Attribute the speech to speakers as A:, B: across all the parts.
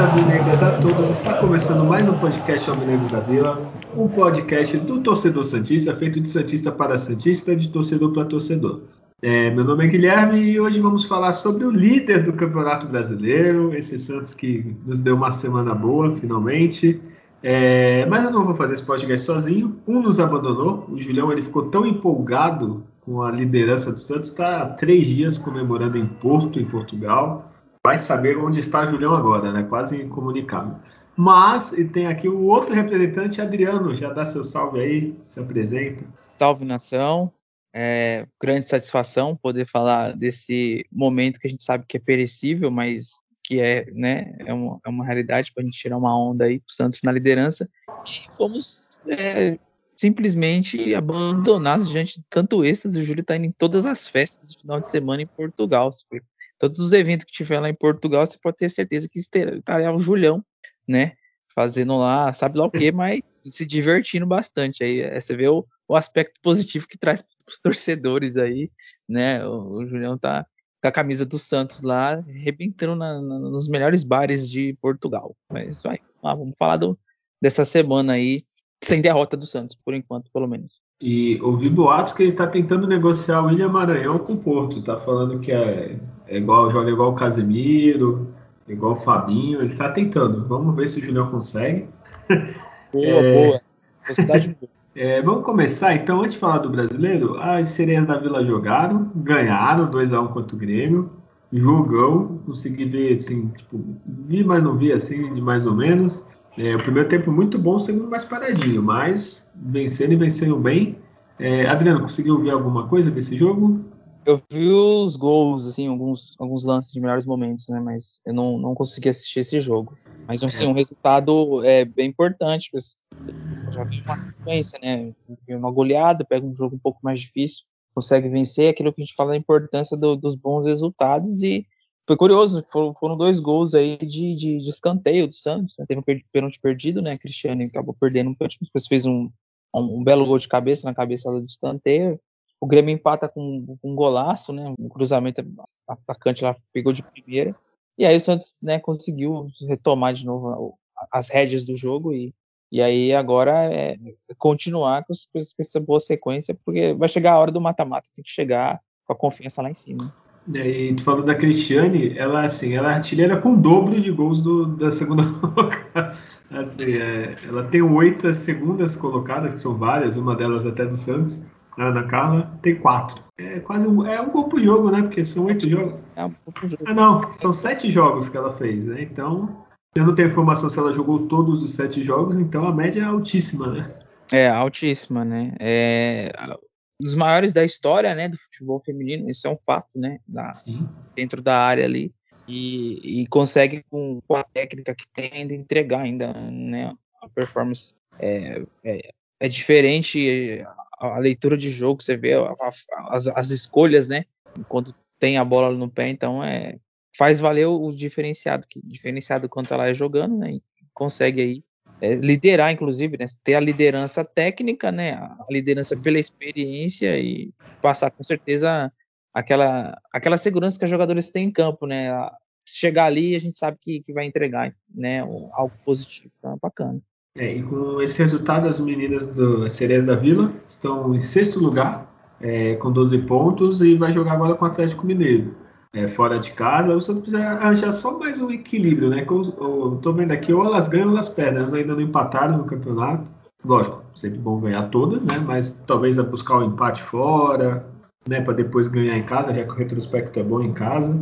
A: Alvinegras a todos. Está começando mais um podcast Alvinegros da Vila, um podcast do torcedor santista, feito de santista para santista, de torcedor para torcedor. É, meu nome é Guilherme e hoje vamos falar sobre o líder do Campeonato Brasileiro, esse Santos que nos deu uma semana boa, finalmente. É, mas eu não vou fazer esse podcast sozinho. Um nos abandonou. O Julião ele ficou tão empolgado com a liderança do Santos, está três dias comemorando em Porto, em Portugal. Vai saber onde está o Julião agora, né? Quase incomunicável. Mas e tem aqui o outro representante, Adriano. Já dá seu salve aí, se apresenta.
B: Salve nação. É, grande satisfação poder falar desse momento que a gente sabe que é perecível, mas que é, né, é uma, é uma realidade para a gente tirar uma onda aí o Santos na liderança. E fomos é, simplesmente abandonados diante de tanto êxtase. O Júlio está indo em todas as festas de final de semana em Portugal. Todos os eventos que tiver lá em Portugal, você pode ter certeza que estará o Julião, né? Fazendo lá, sabe lá o que, mas se divertindo bastante. Aí é, você vê o, o aspecto positivo que traz para os torcedores aí, né? O, o Julião tá com a camisa do Santos lá, arrebentando na, na, nos melhores bares de Portugal. Mas isso aí. Ah, vamos falar do, dessa semana aí, sem derrota do Santos, por enquanto, pelo menos.
A: E ouvi boatos que ele está tentando negociar o William Maranhão com o Porto. Tá falando que é, é igual, joga igual o Casemiro, igual o Fabinho. Ele está tentando. Vamos ver se o Julião consegue.
B: Boa, é... boa. Possibilidade boa.
A: É, vamos começar então, antes de falar do brasileiro, as sereias da Vila jogaram, ganharam 2x1 contra o Grêmio, jogão, consegui ver assim, tipo, vi, mas não vi assim, de mais ou menos. É, o primeiro tempo muito bom, o segundo mais paradinho, mas vencendo e vencendo bem. É, Adriano, conseguiu ver alguma coisa desse jogo?
B: Eu vi os gols, assim, alguns, alguns lances de melhores momentos, né? Mas eu não, não consegui assistir esse jogo. Mas assim, um resultado é bem importante. Já vi uma sequência, né? Uma goleada, pega um jogo um pouco mais difícil, consegue vencer. Aquilo que a gente fala da importância do, dos bons resultados. E foi curioso, foram, foram dois gols aí de, de, de escanteio do Santos. Né? Teve um pênalti perdido, né? Cristiano acabou perdendo um pênalti, depois fez um, um, um belo gol de cabeça na cabeça do escanteio. O Grêmio empata com, com um golaço, né? Um cruzamento, atacante lá pegou de primeira. E aí o Santos né, conseguiu retomar de novo as rédeas do jogo e, e aí agora é continuar com, essa boa sequência, porque vai chegar a hora do mata-mata, tem que chegar com a confiança lá em cima.
A: E tu falou da Cristiane, ela assim, ela é artilheira com o dobro de gols do, da segunda colocada. Assim, é, ela tem oito segundas colocadas, que são várias, uma delas até do Santos. A Ana Carla tem quatro. É quase um, é um gol por jogo, né? Porque são oito jogos. É um jogo. Ah, não, são sete jogos que ela fez, né? Então, eu não tenho informação se ela jogou todos os sete jogos, então a média é altíssima, né?
B: É, altíssima, né? É, dos maiores da história, né, do futebol feminino, isso é um fato, né, da, dentro da área ali, e, e consegue com, a técnica que tem ainda entregar ainda, né, a performance é, é, é diferente a, a, leitura de jogo, você vê a, as, as escolhas, né, quando tem a bola no pé, então é faz valer o diferenciado, que diferenciado quanto ela é jogando, né, e consegue aí é, liderar, inclusive, né? ter a liderança técnica, né? a liderança pela experiência e passar com certeza aquela, aquela segurança que os jogadores têm em campo. Né? Chegar ali, a gente sabe que, que vai entregar né? algo positivo. É bacana.
A: É, e com esse resultado, as meninas do Cerejas da Vila estão em sexto lugar, é, com 12 pontos, e vai jogar agora com o Atlético Mineiro é, fora de casa, o Santos precisa arranjar só mais um equilíbrio, né? Tô vendo aqui, ou elas ganham ou elas perdem. Elas ainda não empataram no campeonato. Lógico, sempre bom ganhar todas, né? Mas talvez a buscar o um empate fora, né? Para depois ganhar em casa, já que o retrospecto é bom em casa.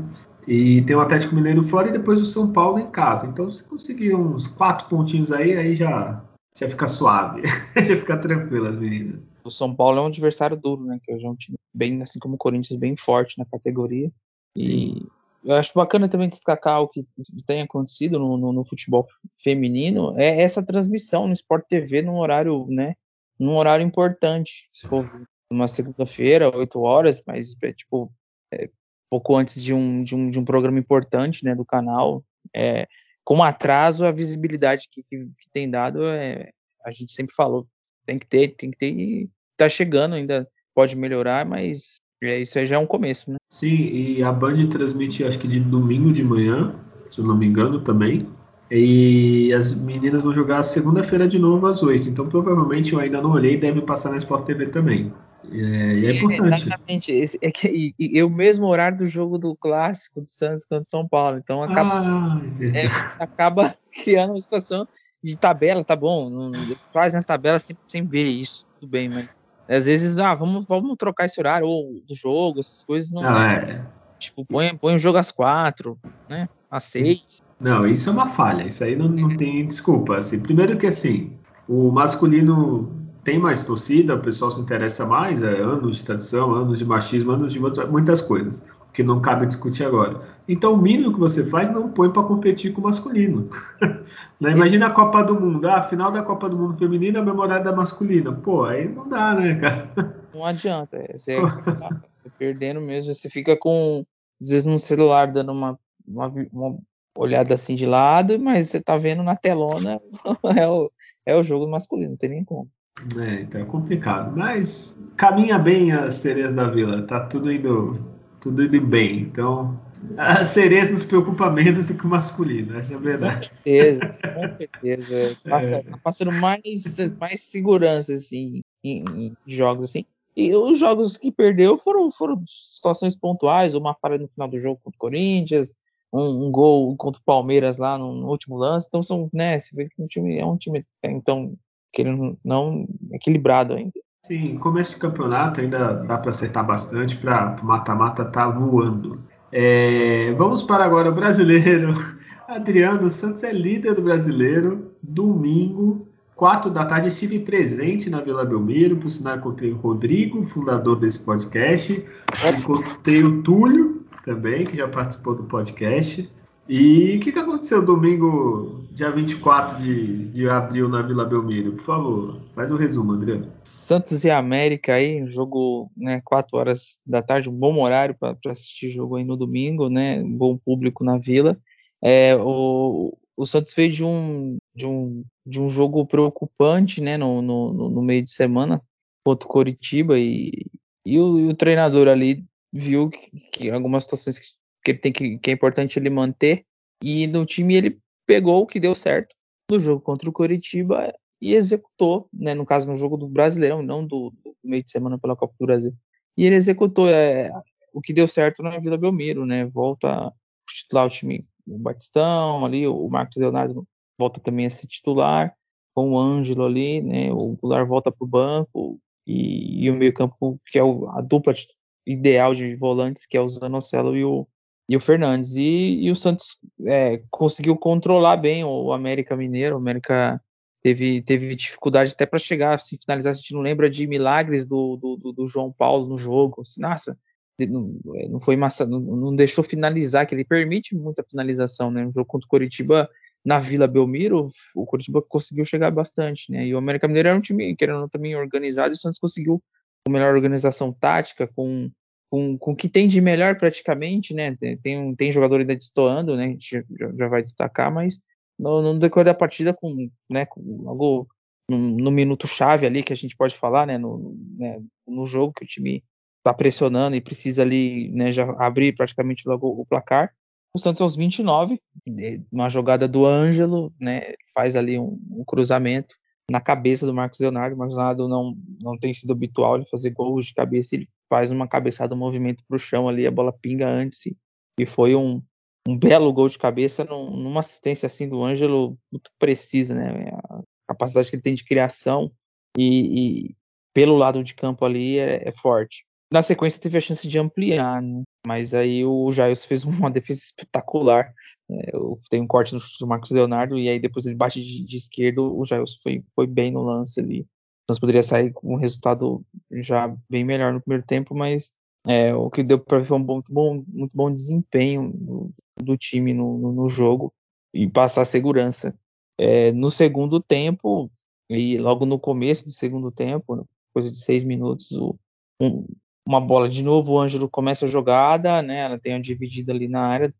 A: E tem o Atlético Mineiro fora e depois o São Paulo em casa. Então, se conseguir uns quatro pontinhos aí, aí já, já fica suave. já fica tranquilo as meninas.
B: O São Paulo é um adversário duro, né? Que é um time bem, assim como o Corinthians, bem forte na categoria. E eu acho bacana também destacar o que tem acontecido no, no, no, futebol feminino é essa transmissão no Sport TV num horário, né, num horário importante. Se for uma segunda-feira, 8 horas, mas é, tipo, é, pouco antes de um, de um, de um programa importante né, do canal. É, com atraso, a visibilidade que, que, que, tem dado, é, a gente sempre falou, tem que ter, tem que ter, e tá chegando, ainda pode melhorar, mas isso aí já é um começo, né?
A: Sim, e a Band transmite, acho que de domingo de manhã, se eu não me engano também, e as meninas vão jogar segunda-feira de novo às 8. Então provavelmente eu ainda não olhei deve passar na Sport TV também. É, e é, importante.
B: Exatamente. Esse, é que e, o mesmo horário do jogo do clássico do Santos contra São Paulo. Então acaba, ah, é, acaba criando uma situação de tabela, tá bom. Não, faz as tabelas sem, sem ver isso, tudo bem, mas às vezes, ah, vamos, vamos trocar esse horário ou do jogo, essas coisas não. não é. Tipo, põe, põe o jogo às quatro, né? Às seis.
A: Não, isso é uma falha. Isso aí não, não tem desculpa. Assim, primeiro que assim, o masculino tem mais torcida, o pessoal se interessa mais, é anos de tradição, anos de machismo, anos de muitas coisas que não cabe discutir agora. Então, o mínimo que você faz não põe para competir com o masculino. né? Imagina a Copa do Mundo, ah, a final da Copa do Mundo feminina, a memorada masculina. Pô, aí não dá, né, cara?
B: Não adianta, é, você é, tá perdendo mesmo, você fica com, às vezes, no celular dando uma, uma, uma olhada assim de lado, mas você tá vendo na telona, é o, é o jogo masculino, não tem nem como.
A: É, então é complicado. Mas caminha bem as sereias da vila, tá tudo indo tudo indo bem. Então, a sereia nos preocupa menos do que o masculino, essa é a verdade.
B: Com certeza, com certeza. Passa, é. Tá passando mais, mais segurança, assim, em, em, jogos, assim. E os jogos que perdeu foram, foram situações pontuais, uma falha no final do jogo contra o Corinthians, um, um gol contra o Palmeiras lá no, no, último lance. Então, são, né, você vê que um time, é um time, então, querendo não, equilibrado ainda.
A: Sim, começo de campeonato ainda dá para acertar bastante, para o mata-mata tá voando. É, vamos para agora o brasileiro. Adriano Santos é líder do brasileiro. Domingo, 4 da tarde, estive presente na Vila Belmiro. Por sinal, encontrei o Rodrigo, fundador desse podcast. Encontrei o Túlio também, que já participou do podcast. E o que, que aconteceu domingo, dia 24 de, de abril, na Vila Belmiro? Por favor, faz o um resumo, Adriano.
B: Santos e América aí, jogo, né, 4 horas da tarde, um bom horário para assistir jogo aí no domingo, né, bom público na Vila. É, o, o Santos fez de um, de um, de um jogo preocupante, né, no, no, no meio de semana contra o Coritiba e, e, o, e o treinador ali viu que, que algumas situações que que ele tem que, que é importante ele manter. E no time ele pegou o que deu certo no jogo contra o Coritiba e executou, né, no caso no jogo do Brasileirão, não do, do meio de semana pela Copa do Brasil. E ele executou é, o que deu certo na Vila Belmiro, né? Volta a titular o time, o Batistão ali, o Marcos Leonardo volta também a ser titular, com o Ângelo ali, né? O Goulart volta para o banco e, e o meio campo que é o, a dupla ideal de volantes que é o Zanocelo e o e o Fernandes. E, e o Santos é, conseguiu controlar bem o América Mineiro. O América teve, teve dificuldade até para chegar, assim, finalizar. A gente não lembra de milagres do, do, do João Paulo no jogo. Assim, nossa, não, é, não foi massa, não, não, deixou finalizar, que ele permite muita finalização, né? No jogo contra o Coritiba na Vila Belmiro, o Coritiba conseguiu chegar bastante, né? E o América Mineiro era um time, querendo também organizado, e o Santos conseguiu com melhor organização tática, com com, com o que tem de melhor praticamente, né? Tem, tem jogador ainda destoando, né? A gente já, já vai destacar, mas no, no decorrer da partida, com, né, com logo no, no, minuto chave ali que a gente pode falar, né? No, né, no jogo que o time está pressionando e precisa ali, né, já abrir praticamente logo o placar. O Santos aos 29, uma jogada do Ângelo, né, faz ali um, um cruzamento na cabeça do Marcos Leonardo. Marcos Leonardo não, não tem sido habitual ele fazer gols de cabeça, ele faz uma cabeçada, um movimento para o chão ali, a bola pinga antes e foi um, um belo gol de cabeça num, numa assistência assim do Ângelo muito precisa, né? A capacidade que ele tem de criação e, e pelo lado de campo ali é, é, forte. Na sequência teve a chance de ampliar, né? mas aí o Jails fez uma defesa espetacular. É, tem um corte no do Marcos Leonardo e aí depois ele bate de, de esquerdo, o Jails foi, foi bem no lance ali nós poderia sair com um resultado já bem melhor no primeiro tempo, mas é, o que deu para ver foi um muito bom, muito bom desempenho do, do time no, no, no, jogo e passar segurança. É, no segundo tempo, e logo no começo do segundo tempo, coisa de seis minutos, o, um, uma bola de novo, o Ângelo começa a jogada, né? Ela tem uma dividida ali na área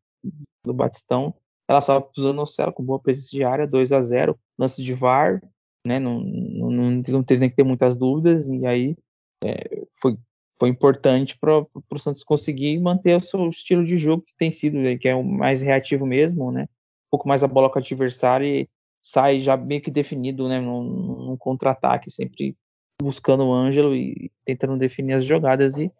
B: do Batistão. Ela estava usando o céu com boa presença de área, 2 a 0 lance de VAR, né? Não, não, não teve nem que ter muitas dúvidas, e aí é, foi, foi importante para o Santos conseguir manter o seu estilo de jogo que tem sido, né, que é o mais reativo mesmo, né? Um pouco mais a bola com o adversário e sai já meio que definido, né? Num, num contra-ataque, sempre buscando o Ângelo e tentando definir as jogadas e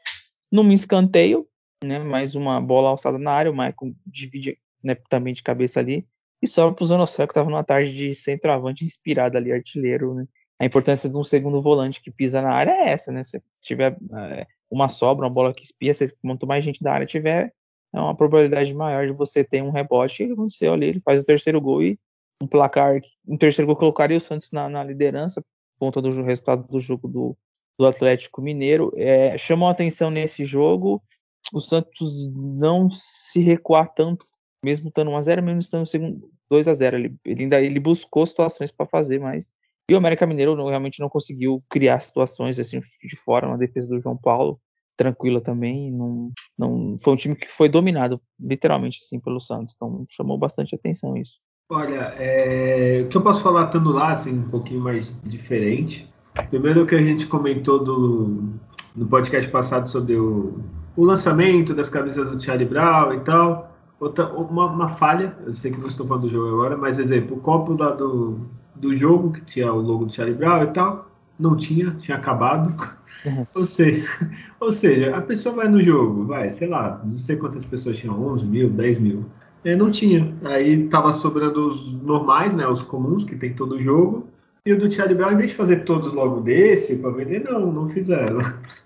B: num escanteio, né? Mais uma bola alçada na área, o Maicon divide né, também de cabeça ali e sobra para o Zanocelo que estava numa tarde de centroavante inspirado ali, artilheiro, né? A importância de um segundo volante que pisa na área é essa, né? Se tiver é, uma sobra, uma bola que espia, se, quanto mais gente da área tiver, é uma probabilidade maior de você ter um rebote. E aconteceu ali, ele faz o terceiro gol e um placar, um terceiro gol colocaria o Santos na, na liderança, conta do resultado do jogo do, do Atlético Mineiro. É, chamou atenção nesse jogo o Santos não se recuar tanto, mesmo estando 1x0, mesmo estando segundo 2x0. Ele, ele ainda ele buscou situações para fazer, mas. E o América Mineiro não, realmente não conseguiu criar situações assim de fora, uma defesa do João Paulo tranquila também. Não, não, foi um time que foi dominado, literalmente, assim, pelo Santos. Então chamou bastante atenção isso.
A: Olha, é, o que eu posso falar estando lá, assim, um pouquinho mais diferente. Primeiro que a gente comentou do, no podcast passado sobre o, o lançamento das camisas do Charlie Brown e tal. Outra, uma, uma, falha, eu sei que não estou falando do jogo agora, mas exemplo, o copo lá do, do jogo, que tinha o logo do Charlie Brown e tal, não tinha, tinha acabado. ou, seja, ou seja, a pessoa vai no jogo, vai, sei lá, não sei quantas pessoas tinham, 11 mil, 10 mil. É, não tinha. Aí tava sobrando os normais, né? Os comuns que tem todo jogo. E o do Charlie Brown, em vez de fazer todos logo desse para vender, não, não fizeram.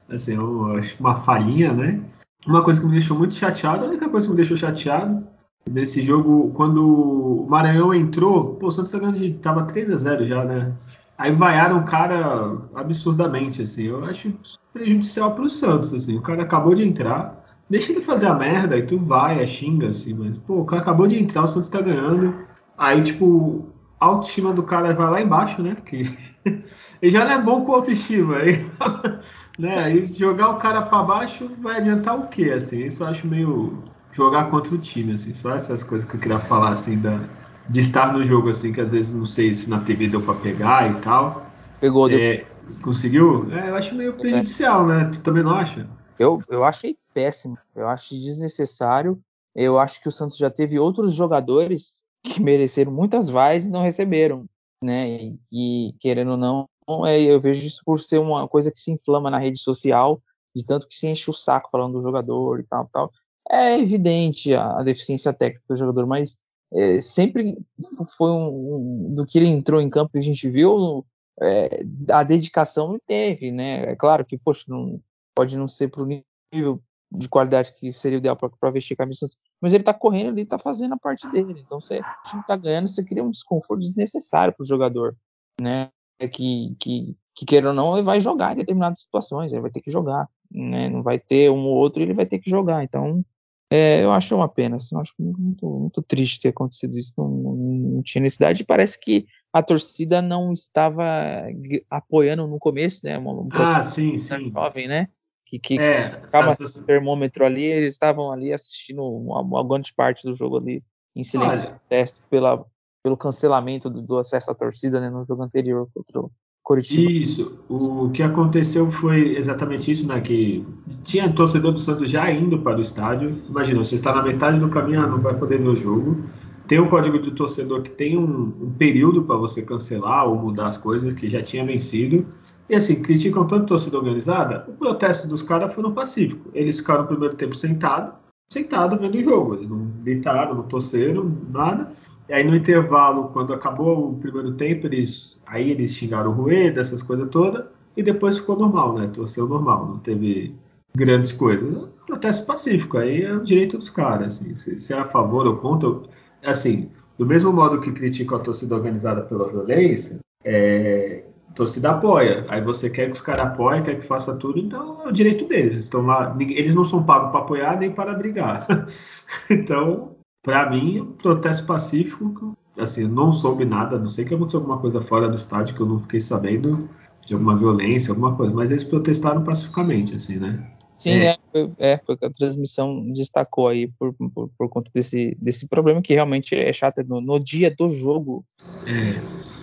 A: Assim, eu acho uma falhinha, né? Uma coisa que me deixou muito chateado, a única coisa que me deixou chateado nesse jogo, quando o Maranhão entrou, pô, o Santos tava 3 a 0 já, né? Aí vaiaram o cara absurdamente, assim. Eu acho prejudicial pro Santos, assim. O cara acabou de entrar, Deixa ele fazer a merda e tu vai, xinga, assim, mas, pô, o cara acabou de entrar, o Santos tá ganhando. Aí, tipo, a autoestima do cara vai lá embaixo, né? Que ele já não é bom com autoestima. Aí, né? jogar o cara para baixo vai adiantar o quê, assim? Isso eu acho meio jogar contra o time, assim. Só essas coisas que eu queria falar, assim, da, de estar no jogo, assim, que às vezes não sei se na TV deu para pegar e tal.
B: Pegou,
A: é, deu. Conseguiu? É, eu acho meio prejudicial, né? Tu também não acha?
B: Eu, eu achei péssimo, eu acho desnecessário. Eu acho que o Santos já teve outros jogadores que mereceram muitas vaias e não receberam, né? E, e querendo ou não, é, eu vejo isso por ser uma coisa que se inflama na rede social, de tanto que se enche o saco falando do jogador e tal, tal. É evidente a, a deficiência técnica do jogador, mas é, sempre foi um, um, do que ele entrou em campo e a gente viu é, a dedicação ele teve, né? É claro que, poxa, não, pode não ser para o nível de qualidade que seria o ideal para vestir camisa, mas ele está correndo, ele está fazendo a parte dele. Então, você está ganhando, você cria um desconforto desnecessário para o jogador, né? Que, que, que queira ou não, ele vai jogar em determinadas situações, ele vai ter que jogar, né? Não vai ter um ou outro, ele vai ter que jogar. Então, é, eu acho uma pena, assim, eu acho muito, muito triste ter acontecido isso, não, não, não tinha necessidade. Parece que a torcida não estava apoiando no começo, né?
A: Um, um ah, sim, sim.
B: Jovem, né? Que, que é, acaba o termômetro ali, eles estavam ali assistindo uma, uma, grande parte do jogo ali em silêncio Olha, protesto pela, pelo cancelamento do, do, acesso à torcida né, no jogo anterior contra o Curitiba.
A: Isso, o que aconteceu foi exatamente isso, né? Que tinha torcedor do Santos já indo para o estádio. Imagina, você está na metade do caminho, ah, não vai poder ver o jogo. Tem um código do torcedor que tem um, um período para você cancelar ou mudar as coisas que já tinha vencido. E assim, criticam tanto a torcida organizada, o protesto dos caras foi no Pacífico. Eles ficaram o primeiro tempo sentado, sentado vendo o jogo. Eles não gritaram, não torceram, nada. E aí no intervalo, quando acabou o primeiro tempo, eles aí eles xingaram o Rueda, essas coisas todas, e depois ficou normal, né? Torceu normal, não teve grandes coisas. Protesto pacífico, aí é o direito dos caras. Assim, se, se é a favor ou contra, assim, do mesmo modo que criticam a torcida organizada pela violência, é, torcida apoia. Aí você quer que os caras apoiem, quer que faça tudo, então é o direito deles. Eles, estão lá, eles não são pagos para apoiar nem para brigar. então, para mim, é um protesto pacífico. Assim, não soube nada, não sei que aconteceu alguma coisa fora do estádio que eu não fiquei sabendo de alguma violência, alguma coisa, mas eles protestaram pacificamente, assim, né?
B: Sim, é. É, foi, é, foi que a transmissão destacou aí por, por, por, conta desse, desse problema que realmente é chato no, no dia do jogo.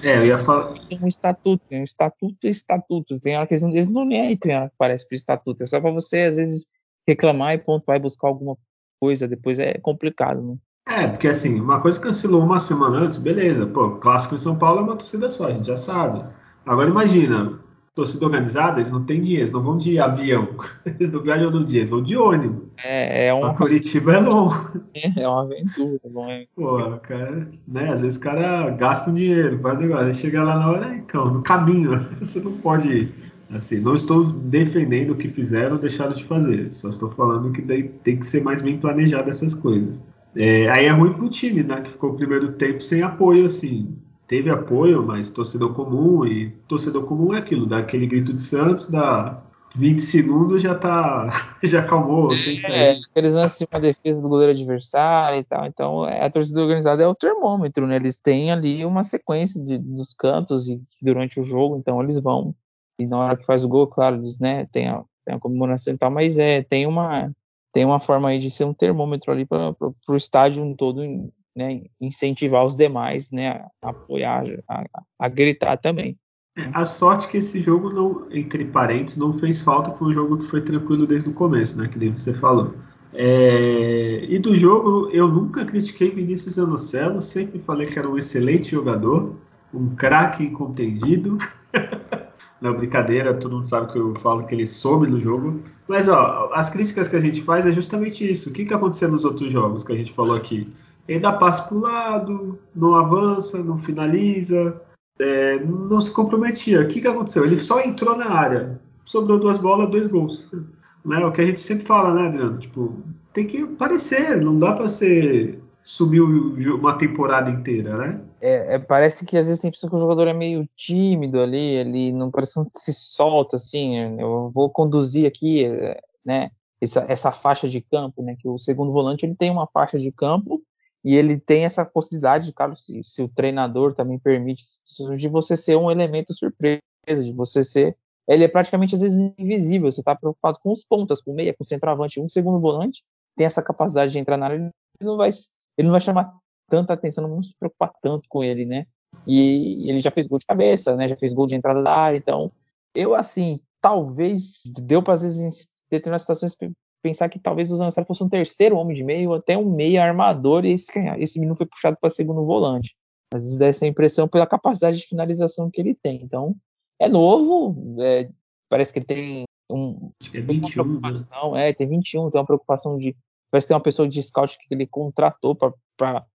A: É, é eu ia falar.
B: Tem um estatuto, tem um estatuto e estatutos. Tem hora que eles não, eles não nem aí tem hora que parece pro estatuto. É só para você, às vezes, reclamar e ponto, vai buscar alguma coisa, depois é complicado, né?
A: É, porque assim, uma coisa cancelou uma semana antes, beleza. Pô, clássico em São Paulo é uma torcida só, a gente já sabe. Agora imagina, torcida organizada, eles não têm dinheiro, eles não vão de avião, eles não viajam no dia, eles vão de ônibus.
B: É, é um.
A: Curitiba é longe.
B: É, é uma aventura, não é?
A: Pô, cara, né? Às vezes o cara gasta um dinheiro, faz negócio, aí chega lá na hora, então, no caminho, você não pode. Assim, não estou defendendo o que fizeram ou deixaram de fazer, só estou falando que daí tem que ser mais bem planejado essas coisas. É, aí é ruim pro time, né? Que ficou o primeiro tempo sem apoio, assim teve apoio, mas torcedor comum, e torcedor comum é aquilo, dá aquele grito de Santos, dá 20 segundos já tá, já acalmou.
B: É, aqueles lances de uma defesa do goleiro adversário e tal, então é, a torcida organizada é o termômetro, né, eles têm ali uma sequência de, dos cantos e durante o jogo, então eles vão, e na hora que faz o gol, claro, eles, né, tem a, tem a comemoração e tal, mas é, tem uma, tem uma forma aí de ser um termômetro ali para o estádio todo né, incentivar os demais né, a apoiar, a, a gritar também.
A: É, a sorte que esse jogo, não, entre parênteses, não fez falta para um jogo que foi tranquilo desde o começo, né, que nem você falou. É, e do jogo, eu nunca critiquei Vinícius Anocelo, sempre falei que era um excelente jogador, um craque incompreendido. Não, brincadeira, todo mundo sabe que eu falo que ele soube no jogo. Mas, ó, as críticas que a gente faz é justamente isso. O que, que aconteceu nos outros jogos que a gente falou aqui? Ele dá passe para o lado, não avança, não finaliza, é, não se comprometia. O que, que aconteceu? Ele só entrou na área, sobrou duas bolas, dois gols. Né? O que a gente sempre fala, né, Adriano? Tipo, tem que aparecer, não dá para ser subir uma temporada inteira, né?
B: É, é, parece que às vezes tem pessoa que o jogador é meio tímido ali, ele não parece que se solta assim. Eu vou conduzir aqui, né? Essa, essa faixa de campo, né? Que o segundo volante ele tem uma faixa de campo e ele tem essa possibilidade, claro, se, se, o treinador também permite, de você ser um elemento surpresa, de você ser. Ele é praticamente às vezes invisível. Você está preocupado com os pontas, com meia, com centroavante, um segundo volante, tem essa capacidade de entrar na área, ele não vai, ele não vai chamar tanta atenção, não vamos se preocupar tanto com ele, né? E ele já fez gol de cabeça, né? Já fez gol de entrada da área, então eu assim, talvez deu para às vezes em determinadas situações pensar que talvez o Zanocelo fosse um terceiro homem de meio, até um meio armador, e esse, esse menino foi puxado para segundo volante. Às vezes dá essa impressão pela capacidade de finalização que ele tem. Então, é novo, é, parece que ele tem um,
A: Acho que é 21, uma
B: né? preocupação, né? é, tem 21, tem uma preocupação de. Parece que tem uma pessoa de scout que ele contratou para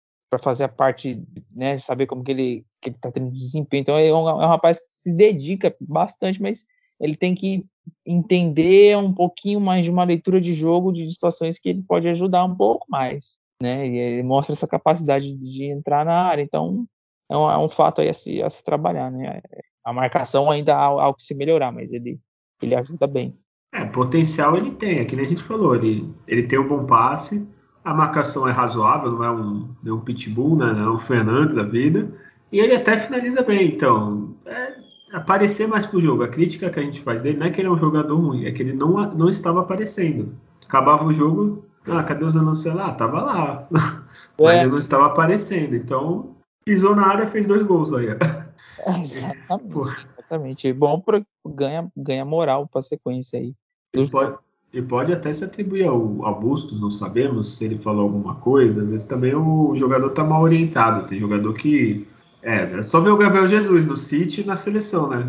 B: fazer a parte, né, saber como que ele que está tendo desempenho. Então é um, é um rapaz que se dedica bastante, mas ele tem que entender um pouquinho mais de uma leitura de jogo, de situações que ele pode ajudar um pouco mais, né? E ele mostra essa capacidade de entrar na área. Então, é um, é um fato aí a se, a se, trabalhar, né? A marcação ainda há algo que se melhorar, mas ele, ele ajuda bem.
A: É, potencial ele tem, é que nem a gente falou, ele, ele tem um bom passe, a marcação é razoável, não é um, não é um pitbull, né? não é um Fernandes da vida, e ele até finaliza bem, então é, aparecer mais pro jogo. A crítica que a gente faz dele não é que ele é um jogador ruim, é que ele não, não estava aparecendo. Acabava o jogo, ah, cadê os anúncios lá? Ah, tava lá. É. Mas ele não estava aparecendo. Então, pisou na área fez dois gols aí.
B: Exatamente. exatamente. Bom, pra, ganha, ganha moral para sequência aí.
A: E pode, e pode até se atribuir ao, ao Bustos, não sabemos se ele falou alguma coisa. Às vezes também o jogador tá mal orientado. Tem jogador que é, só ver o Gabriel Jesus no City e na seleção, né?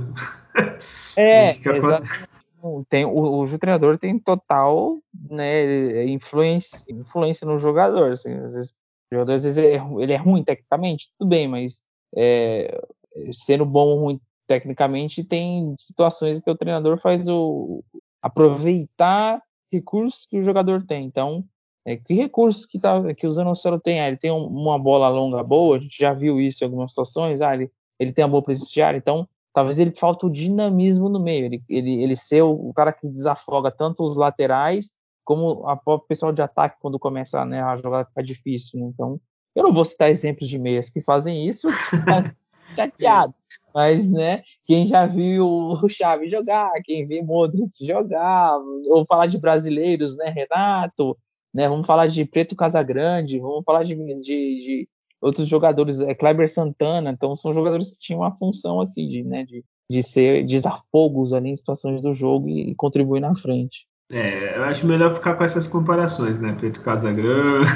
B: É, tem, o, o treinador tem total né, influência, influência no jogador. Assim, às vezes, o jogador às vezes é, ele é ruim tecnicamente, tudo bem, mas é, sendo bom ou ruim tecnicamente, tem situações que o treinador faz o aproveitar recursos que o jogador tem. Então, é, que recursos que, tá, que o Zanocelo tem? Ah, ele tem um, uma bola longa boa, a gente já viu isso em algumas situações. Ah, ele, ele tem uma boa presença de área, então talvez ele falte o dinamismo no meio. Ele, ele, ele ser o, o cara que desafoga tanto os laterais como o pessoal de ataque quando começa né, a jogar ficar difícil. Né? Então, eu não vou citar exemplos de meias que fazem isso, chateado. Mas, né, quem já viu o Chaves jogar, quem viu Modric jogar, ou falar de brasileiros, né, Renato, né, vamos falar de Preto Casagrande, vamos falar de, de, de outros jogadores, é, Kleber Santana, então são jogadores que tinham uma função, assim, de, né, de, de ser desafogos ali em situações do jogo e, e contribuir na frente.
A: É, eu acho melhor ficar com essas comparações, né? Preto Casagrande.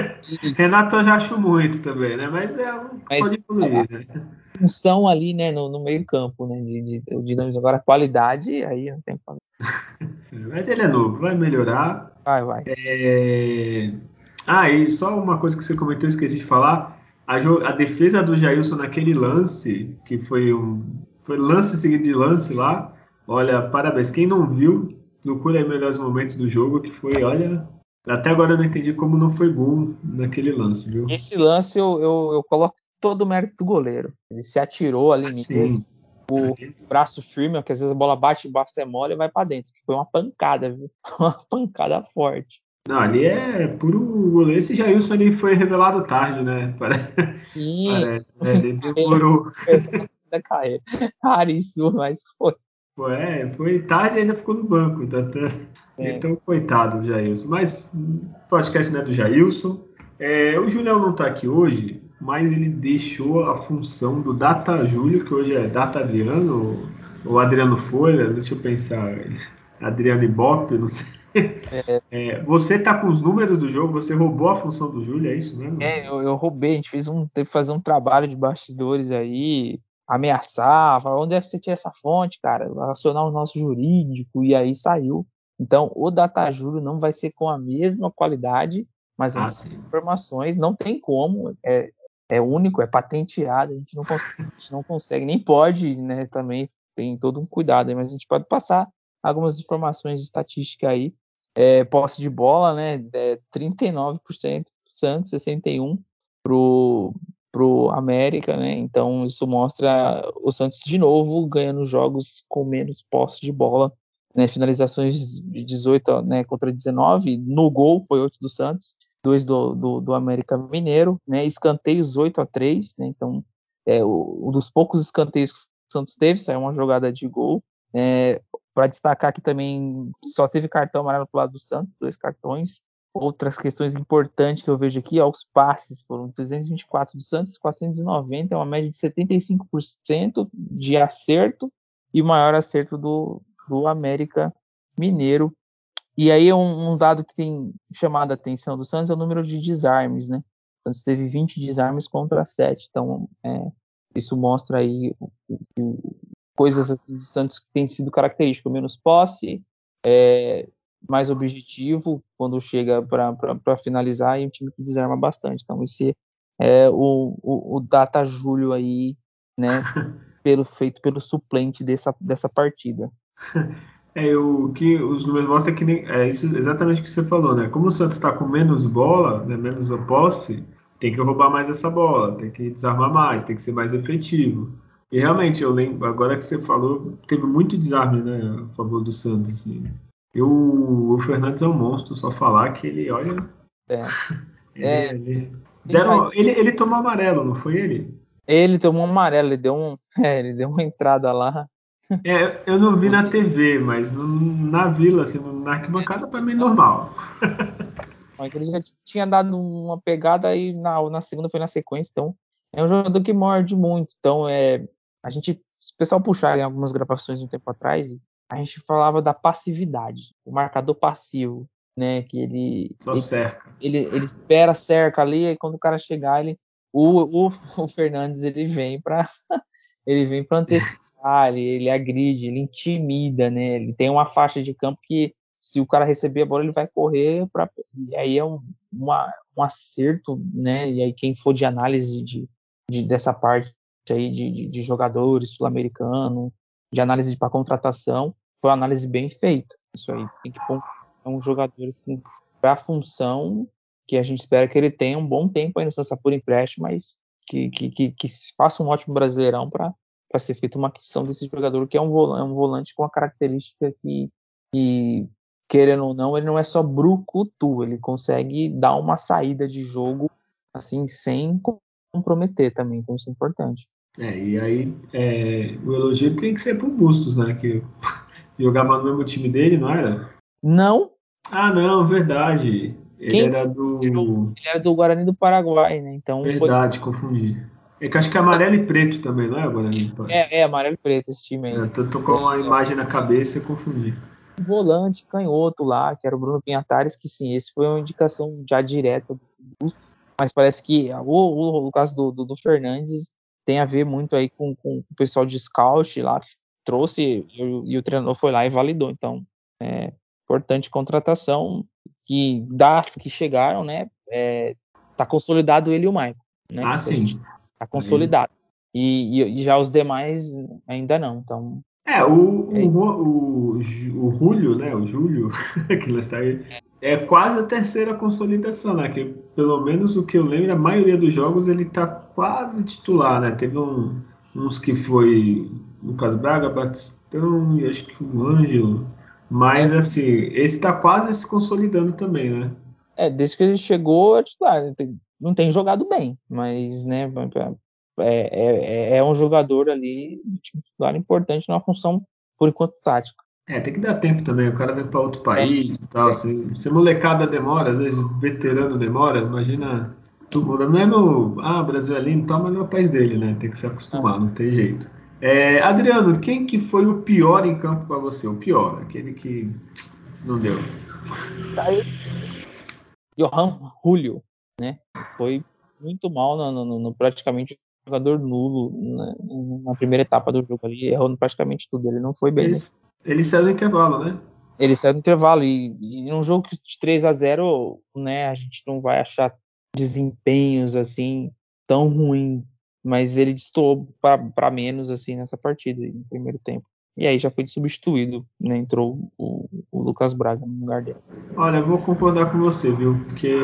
A: Renato eu já acho muito também, né? Mas é um Mas, pode evoluir, né?
B: Função ali, né, no, no meio campo, né? De, de, de, agora qualidade, aí não tem como.
A: Mas ele é novo, vai melhorar.
B: Vai, vai.
A: É... Ah, e só uma coisa que você comentou, esqueci de falar. A, a defesa do Jailson naquele lance, que foi um. Foi lance seguido de lance lá. Olha, parabéns. Quem não viu, procura aí melhores momentos do jogo, que foi, olha, até agora eu não entendi como não foi gol naquele lance, viu?
B: Esse lance eu, eu, eu coloco todo o mérito do goleiro. Ele se atirou ali
A: assim,
B: o braço firme, que às vezes a bola bate, basta é mole e vai para dentro. Foi uma pancada, viu? Uma pancada forte.
A: Não, ali é puro goleiro. Esse Jailson ali foi revelado tarde, né?
B: Sim,
A: Parece. Né? Ele demorou.
B: da carreira. Raríssimo, mas foi.
A: É, foi tarde e ainda ficou no banco. Tá, tá... É. Então, coitado do Jailson. Mas o podcast não é do Jailson. É, o Julião não está aqui hoje, mas ele deixou a função do Data Júlio, que hoje é Data Adriano, ou Adriano Folha, deixa eu pensar. Adriano Ibope, não sei. É. É, você tá com os números do jogo, você roubou a função do Júlio, é isso mesmo?
B: É, eu, eu roubei, a gente fez um, teve que fazer um trabalho de bastidores aí, ameaçar, falar, onde é que você tira essa fonte, cara? Acionar o nosso jurídico, e aí saiu. Então, o DataJúlio não vai ser com a mesma qualidade, mas ah, as informações não tem como, é, é único, é patenteado, a gente não consegue, gente não consegue nem pode, né, também tem todo um cuidado, mas a gente pode passar algumas informações estatísticas aí. É, posse de bola, né, é 39% pro Santos, 61% pro, pro América, né? Então isso mostra o Santos de novo ganhando jogos com menos posse de bola, né? Finalizações de 18 né, contra 19, no gol foi 8 do Santos, 2 do, do, do América Mineiro, né? Escanteios 8 a 3, né? Então é um dos poucos escanteios que o Santos teve, saiu uma jogada de gol. É, Para destacar que também só teve cartão amarelo pro lado do Santos, dois cartões, outras questões importantes que eu vejo aqui, ó, os passes foram 324 do Santos, 490, é uma média de 75% de acerto e o maior acerto do, do América Mineiro. E aí um, um, dado que tem chamado a atenção do Santos é o número de desarmes, né? O Santos teve 20 desarmes contra 7, então é, isso mostra aí coisas assim do Santos que tem sido característico, menos posse, é, mais objetivo quando chega para finalizar e um time que desarma bastante. Então, esse é o, o, o Data Júlio aí, né, pelo feito pelo suplente dessa, dessa partida.
A: É, o que os números mostram é que nem, é isso exatamente o que você falou, né? Como o Santos está com menos bola, né, menos a posse, tem que roubar mais essa bola, tem que desarmar mais, tem que ser mais efetivo. E realmente, eu lembro, agora que você falou, teve muito desarme, né, a favor do Santos, assim. Eu, o Fernandes é um monstro, só falar que ele, olha.
B: É.
A: ele, é. Ele, deram, ele, ele tomou amarelo, não foi ele?
B: Ele tomou um amarelo, ele deu, um, é, ele deu uma entrada lá.
A: É, eu não vi na TV, mas na vila, assim, na arquibancada, para mim, normal.
B: Ele já tinha dado uma pegada e na, na segunda foi na sequência, então é um jogador que morde muito. Então, é, a gente, se o pessoal puxar em algumas gravações um tempo atrás, a gente falava da passividade, o marcador passivo, né? Que ele.
A: Só
B: ele,
A: cerca.
B: Ele, ele espera cerca ali, e quando o cara chegar, ele. O, o, o Fernandes ele vem para ele vem para antecipar, ele, ele agride, ele intimida, né? Ele tem uma faixa de campo que se o cara receber a bola ele vai correr para e aí é um, uma, um acerto, né? E aí quem for de análise de, de dessa parte aí de, de, de jogadores sul-americano, de análise para contratação, foi uma análise bem feita. Isso aí tem que pôr um jogador assim para a função que a gente espera que ele tenha um bom tempo aí no Santos por empréstimo, mas que, que, que, que faça um ótimo brasileirão para ser feita uma aquisição desse jogador que é um volante, é um volante com a característica que, que, querendo ou não, ele não é só brucutu, ele consegue dar uma saída de jogo assim sem comprometer também, então isso é importante.
A: É, e aí é, o elogio tem que ser pro Bustos, né? Que jogava no mesmo time dele, não era?
B: Não.
A: Ah, não, verdade. Ele
B: Quem?
A: era do.
B: Ele era do Guarani do Paraguai, né? Então
A: verdade, foi... confundi. É que acho que é amarelo e preto também, não é, Guarani?
B: É, é amarelo e preto esse time aí.
A: É, tô, tô com uma imagem na cabeça e confundi.
B: Volante canhoto lá, que era o Bruno Pinhatares, que sim, esse foi uma indicação já direta do mas parece que o, o, o caso do, do, do Fernandes tem a ver muito aí com, com o pessoal de scout lá, que trouxe e, e o treinador foi lá e validou. Então, é importante contratação que das que chegaram, né? É, tá consolidado ele e o Maicon. Né?
A: Ah, sim.
B: Tá consolidado. E, e, já os demais ainda não. Então.
A: É, o, é o, o, o, Julio, né? O Júlio, que está aí, é quase a terceira consolidação, né? Que pelo menos o que eu lembro, a maioria dos jogos ele tá quase titular, né? Teve um, uns que foi Lucas Braga, Batistão e acho que o Ângelo. Mas assim, esse tá quase se consolidando também, né?
B: É, desde que ele chegou é titular. Não tem jogado bem, mas né, é, é, é um jogador ali, titular importante numa função, por enquanto, tática.
A: É, tem que dar tempo também. O cara vem para outro país é. e tal. Se, se molecada demora, às vezes veterano demora, imagina. Não é no. Ah, Brasil é lindo e tal, mas não é o país dele, né? Tem que se acostumar, não tem jeito. É, Adriano, quem que foi o pior em campo para você? O pior, aquele que não deu.
B: Johan Julio, né? Foi muito mal no, no, no praticamente jogador nulo na, na, primeira etapa do jogo ali, errou praticamente tudo. Ele não foi bem.
A: Ele, né? ele saiu no intervalo, né?
B: Ele saiu no intervalo e, e num jogo de 3 a 0 né, a gente não vai achar desempenhos assim tão ruim, mas ele destoou para menos assim nessa partida no primeiro tempo. E aí já foi substituído, né? Entrou o, o, Lucas Braga no lugar dele.
A: Olha, eu vou concordar com você, viu? Porque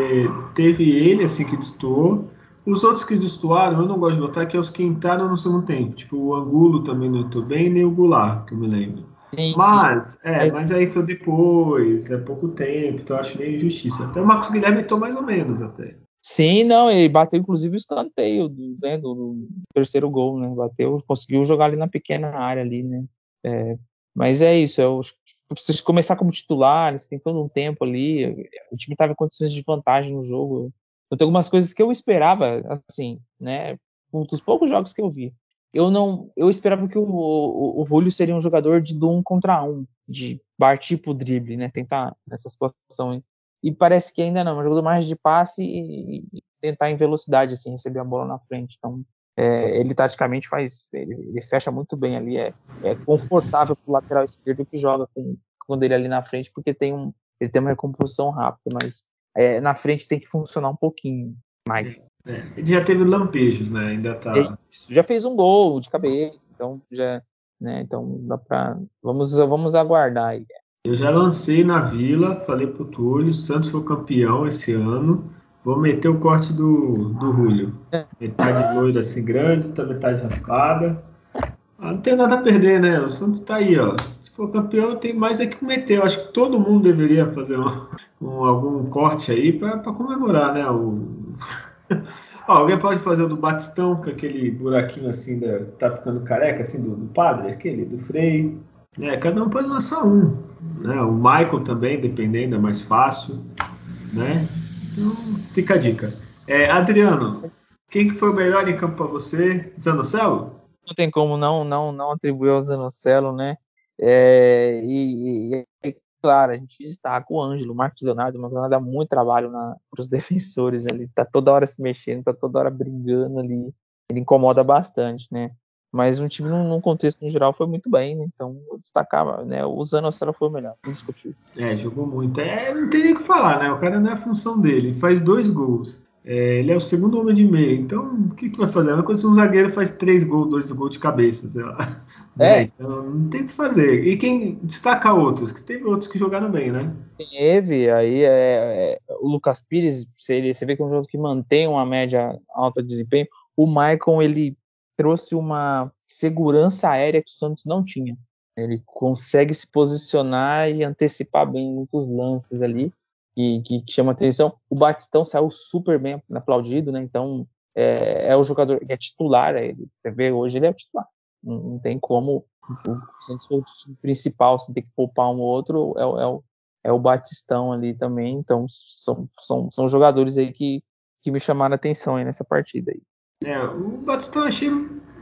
A: teve ele assim que destoou. Os outros que destoaram, eu não gosto de botar, que é os que entraram no segundo tempo. Tipo, o Angulo também não entrou bem, nem o Goulart, que eu me lembro. Sim, mas, sim. É, mas, mas aí entrou depois, é pouco tempo, então eu acho meio injustiça. Até o Marcos Guilherme entrou mais ou menos até.
B: Sim, não, ele bateu inclusive o escanteio do, né, do, do, terceiro gol, né? Bateu, conseguiu jogar ali na pequena área ali, né? É, mas é isso, eu, se começar como titular, você tem todo um tempo ali, o time estava em condições de vantagem no jogo. Então tem algumas coisas que eu esperava, assim, né? Um dos poucos jogos que eu vi. Eu não, eu esperava que o, o, o Julio seria um jogador de um contra um, de partir pro drible, né? Tentar nessa situação e parece que ainda não, é um jogador mais de passe e, e, tentar em velocidade, assim, receber a bola na frente. Então, é, ele taticamente faz, ele, ele, fecha muito bem ali, é, é confortável pro lateral esquerdo que joga com, com ele ali na frente, porque tem um, ele tem uma recomposição rápida, mas é, na frente tem que funcionar um pouquinho mais.
A: É, ele já teve lampejos, né? Ainda tá.
B: Ele já fez um gol de cabeça, então já, né? Então dá para vamos vamos aguardar aí.
A: Eu já lancei na Vila, falei pro Túlio, Santos foi campeão esse ano. Vou meter o corte do, do Julio. Metade loira assim grande, outra metade raspada. Ah, não tem nada a perder, né? O Santos tá aí, ó. Se for campeão, tem mais é que meter. Eu acho que todo mundo deveria fazer um, um, algum corte aí para comemorar, né? O... ó, alguém pode fazer o do Batistão, com aquele buraquinho assim, da, tá ficando careca, assim, do, do padre, aquele, do Frei. É, cada um pode lançar um. Né? O Michael também, dependendo, é mais fácil. Né? Então, fica a dica. É, Adriano, quem que foi o melhor em campo para você? Zanocelo?
B: Não tem como não não não atribuir ao Zanocelo, né? É, e, e, claro, a gente destaca o Ângelo, o Marcos Leonardo, o Marcos Leonardo dá muito trabalho para os defensores, ele tá toda hora se mexendo, tá toda hora brigando ali, ele incomoda bastante, né? Mas o time, num, contexto em geral, foi muito bem, né? Então eu destacava, né? O Zanocelo foi o melhor, indiscutível.
A: É, jogou muito. É, não tem nem o que falar, né? O cara não é a função dele, ele faz dois gols. É, ele é o segundo homem de meio, então o que, que vai fazer? É quando um zagueiro faz três gols, dois gols de cabeça, sei lá. É. Então não tem o que fazer. E quem destaca outros? Que teve outros que jogaram bem, né?
B: Teve, aí é, é, o Lucas Pires, você, você vê que é um jogo que mantém uma média alta de desempenho. O Maicon, ele trouxe uma segurança aérea que o Santos não tinha. Ele consegue se posicionar e antecipar bem muitos lances ali que, que, que chama atenção. O Batistão saiu super bem aplaudido, né? Então é, é o jogador que é titular. É, você vê hoje ele é titular. Não, não tem como o Santos for o principal, você tem que poupar um outro, é, é, o, é o Batistão ali também. Então são, são, são jogadores aí que, que me chamaram atenção aí nessa partida aí.
A: É, o Batistão achei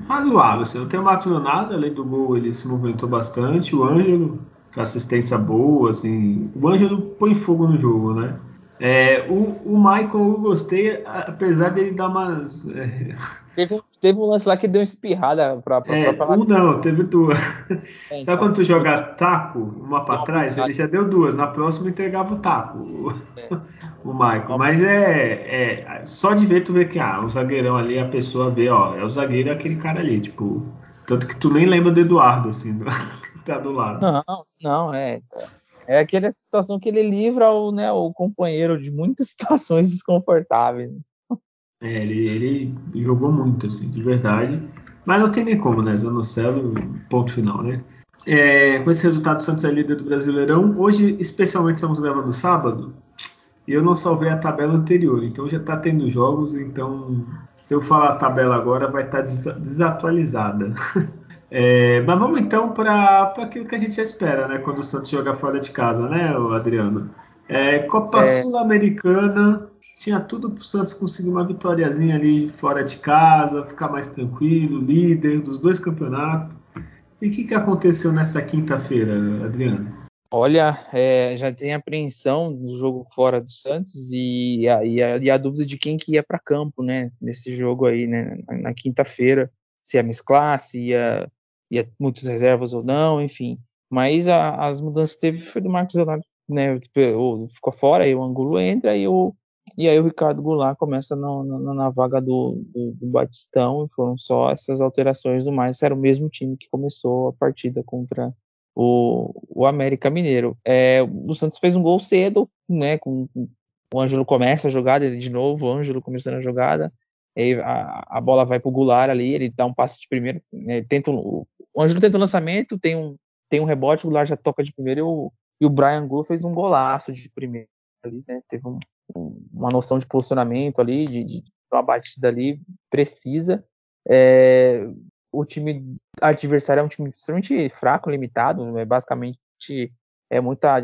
A: razoável, assim, não tem matado nada, além do gol ele se movimentou bastante, o Ângelo, com assistência boa, assim, o Ângelo põe fogo no jogo, né? É, o, o Michael eu gostei, apesar dele dar umas. É...
B: Teve, teve um lance lá que deu uma espirrada pra, pra,
A: é,
B: pra
A: Um não, teve duas. É, então, Sabe quando tu joga taco, uma pra trás? Ele já deu duas, na próxima entregava o taco, o, é. o Michael. Mas é, é. Só de ver tu vê que ah, o zagueirão ali, a pessoa vê, ó, é o zagueiro aquele cara ali, tipo. Tanto que tu nem lembra do Eduardo, assim, que tá do lado.
B: Não, não, é. É aquela situação que ele livra o, né, o companheiro de muitas situações desconfortáveis.
A: É, ele, ele jogou muito, assim, de verdade. Mas não tem nem como, né? Zanocelo, ponto final, né? É, com esse resultado, o Santos é líder do Brasileirão. Hoje, especialmente, estamos gravando sábado. E eu não salvei a tabela anterior, então já está tendo jogos. Então, se eu falar a tabela agora, vai estar tá desatualizada. É, mas vamos então para aquilo que a gente espera, né? Quando o Santos joga fora de casa, né, Adriano? É, Copa é... Sul-Americana, tinha tudo para o Santos conseguir uma vitóriazinha ali fora de casa, ficar mais tranquilo, líder dos dois campeonatos. E o que, que aconteceu nessa quinta-feira, Adriano?
B: Olha, é, já tem apreensão do jogo fora do Santos e a, e a, e a dúvida de quem que ia para campo, né? Nesse jogo aí, né? Na, na quinta-feira, se ia mesclar, se ia ia muitas reservas ou não, enfim. Mas a, as mudanças que teve foi do Marcos Leonardo, né? Tipo, ficou fora, aí o Angulo entra e o, e aí o Ricardo Goulart começa na, na, na vaga do, do, do, Batistão e foram só essas alterações do mais. Era o mesmo time que começou a partida contra o, o América Mineiro. É, o Santos fez um gol cedo, né? Com, com, o Ângelo começa a jogada, ele de novo, o Ângelo começando a jogada. A, a bola vai pro Goulart ali, ele dá um passe de primeiro, né, tenta um, o Ângelo tenta o lançamento, tem um, tem um rebote, o Goulart já toca de primeiro e o, e o Brian Gould fez um golaço de primeiro ali, né, teve um, um, uma noção de posicionamento ali, de, de, uma batida ali precisa. É, o time adversário é um time extremamente fraco, limitado, é basicamente é muita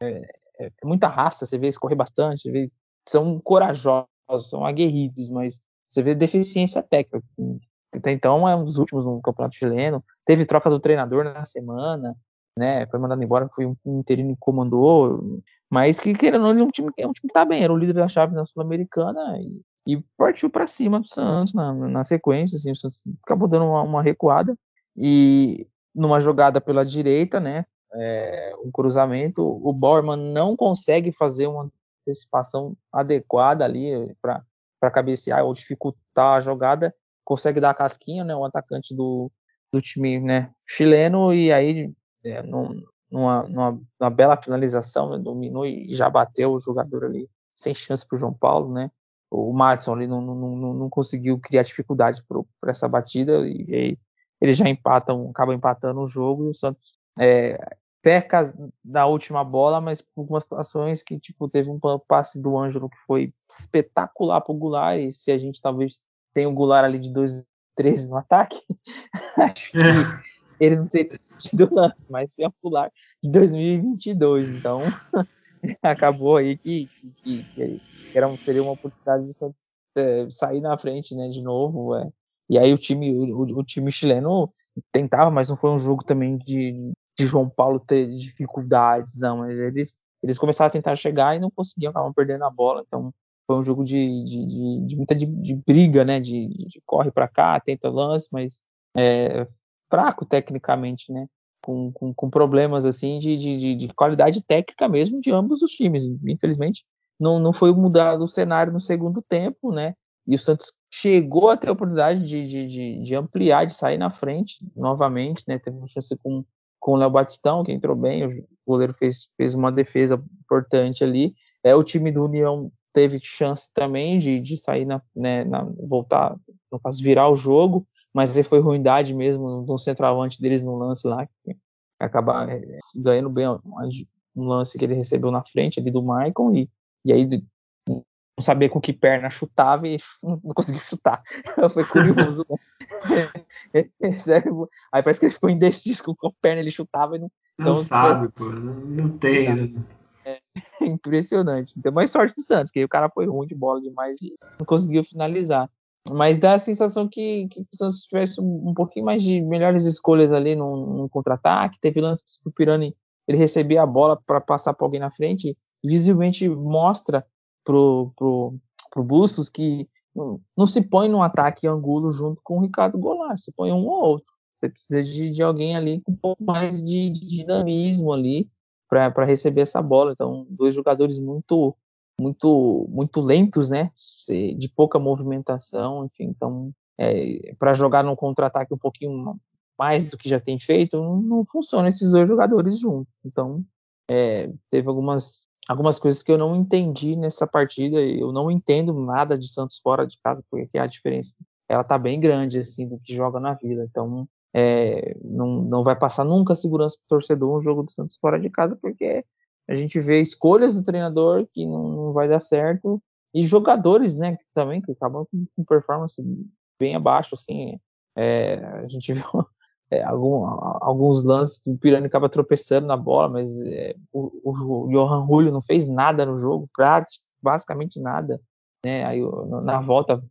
B: é, é, muita raça, você vê eles correr bastante, vê, são corajosos, são aguerridos, mas você vê deficiência técnica. Até então é um dos últimos no campeonato chileno. Teve troca do treinador na semana, né? Foi mandado embora, foi um, interino que comandou, mas que querendo ou não, é um time, é um time que tá bem, era o líder da chave na Sul-Americana e, e, partiu para cima do Santos na, na sequência, assim, o Santos acabou dando uma, uma recuada e numa jogada pela direita, né? É, um cruzamento, o Borman não consegue fazer uma antecipação adequada ali para cabecear ou dificultar a jogada, consegue dar a casquinha, né, o atacante do, do time né, chileno, e aí, é, num, numa, numa, numa, bela finalização, né, dominou e já bateu o jogador ali, sem chance para o João Paulo, né, o Madison ali não, não, não, não conseguiu criar dificuldade para essa batida, e aí eles já empatam, acabam empatando o jogo, e o Santos é, peca da última bola, mas por algumas situações que tipo teve um passe do Ângelo que foi espetacular pro Goulart e se a gente talvez tenha o Goulart ali de 2013 no ataque, acho que. Ele não teria tido lance, mas sim o Goulart de 2022, então acabou aí que, que, que, que era, seria uma oportunidade de é, sair na frente, né, de novo, é. e aí o time, o, o time chileno tentava, mas não foi um jogo também de, de João Paulo ter dificuldades, não, mas eles, eles começaram a tentar chegar e não conseguiam, acabavam perdendo a bola, então foi um jogo de, de, de, de muita de, de, briga, né, de, de corre para cá, tenta lance, mas é, fraco tecnicamente, né, com, com, com problemas assim de, de, de, qualidade técnica mesmo de ambos os times, infelizmente não, não foi mudado o cenário no segundo tempo, né, e o Santos chegou a ter a oportunidade de, de, de, de, ampliar, de sair na frente novamente, né? Teve uma chance com, com o Léo Batistão, que entrou bem, o goleiro fez, fez uma defesa importante ali. É, o time do União teve chance também de, de sair na, né, na, voltar, no caso, virar o jogo, mas foi ruindade mesmo do centroavante deles no lance lá, que acabar é, ganhando bem um lance que ele recebeu na frente ali do Michael, e, e aí não sabia com que perna chutava e não conseguiu chutar. Foi curioso. Né? Sério, aí parece que ele ficou indeciso com qual perna ele chutava e não.
A: Não então, sabe, pô, não, não tem. Né?
B: É, é impressionante. Então, mais sorte do Santos, que aí o cara foi ruim de bola demais e não conseguiu finalizar. Mas dá a sensação que, que tivesse um, pouquinho mais de melhores escolhas ali no, no contra-ataque. Teve lances que o Pirani ele recebia a bola para passar para alguém na frente, visivelmente mostra pro, pro, pro Bustos que não, não se põe no ataque Angulo junto com o Ricardo Goulart, se põe um ou outro. Você precisa de, de alguém ali com um pouco mais de, de dinamismo ali para receber essa bola. Então, dois jogadores muito muito muito lentos, né? De pouca movimentação, enfim. Então, é, para jogar no contra-ataque um pouquinho mais do que já tem feito, não, não funciona esses dois jogadores juntos. Então, é, teve algumas algumas coisas que eu não entendi nessa partida. Eu não entendo nada de Santos fora de casa, porque a diferença ela tá bem grande assim do que joga na vida. Então, é, não, não vai passar nunca segurança para o torcedor um jogo do Santos fora de casa, porque a gente vê escolhas do treinador que não, não vai dar certo e jogadores, né, também que acabam com, com performance bem abaixo, assim. É, a gente viu é, algum, alguns lances que o Pirani acaba tropeçando na bola, mas é, o, o, o Johan Julio não fez nada no jogo, basicamente nada. Né? Aí na volta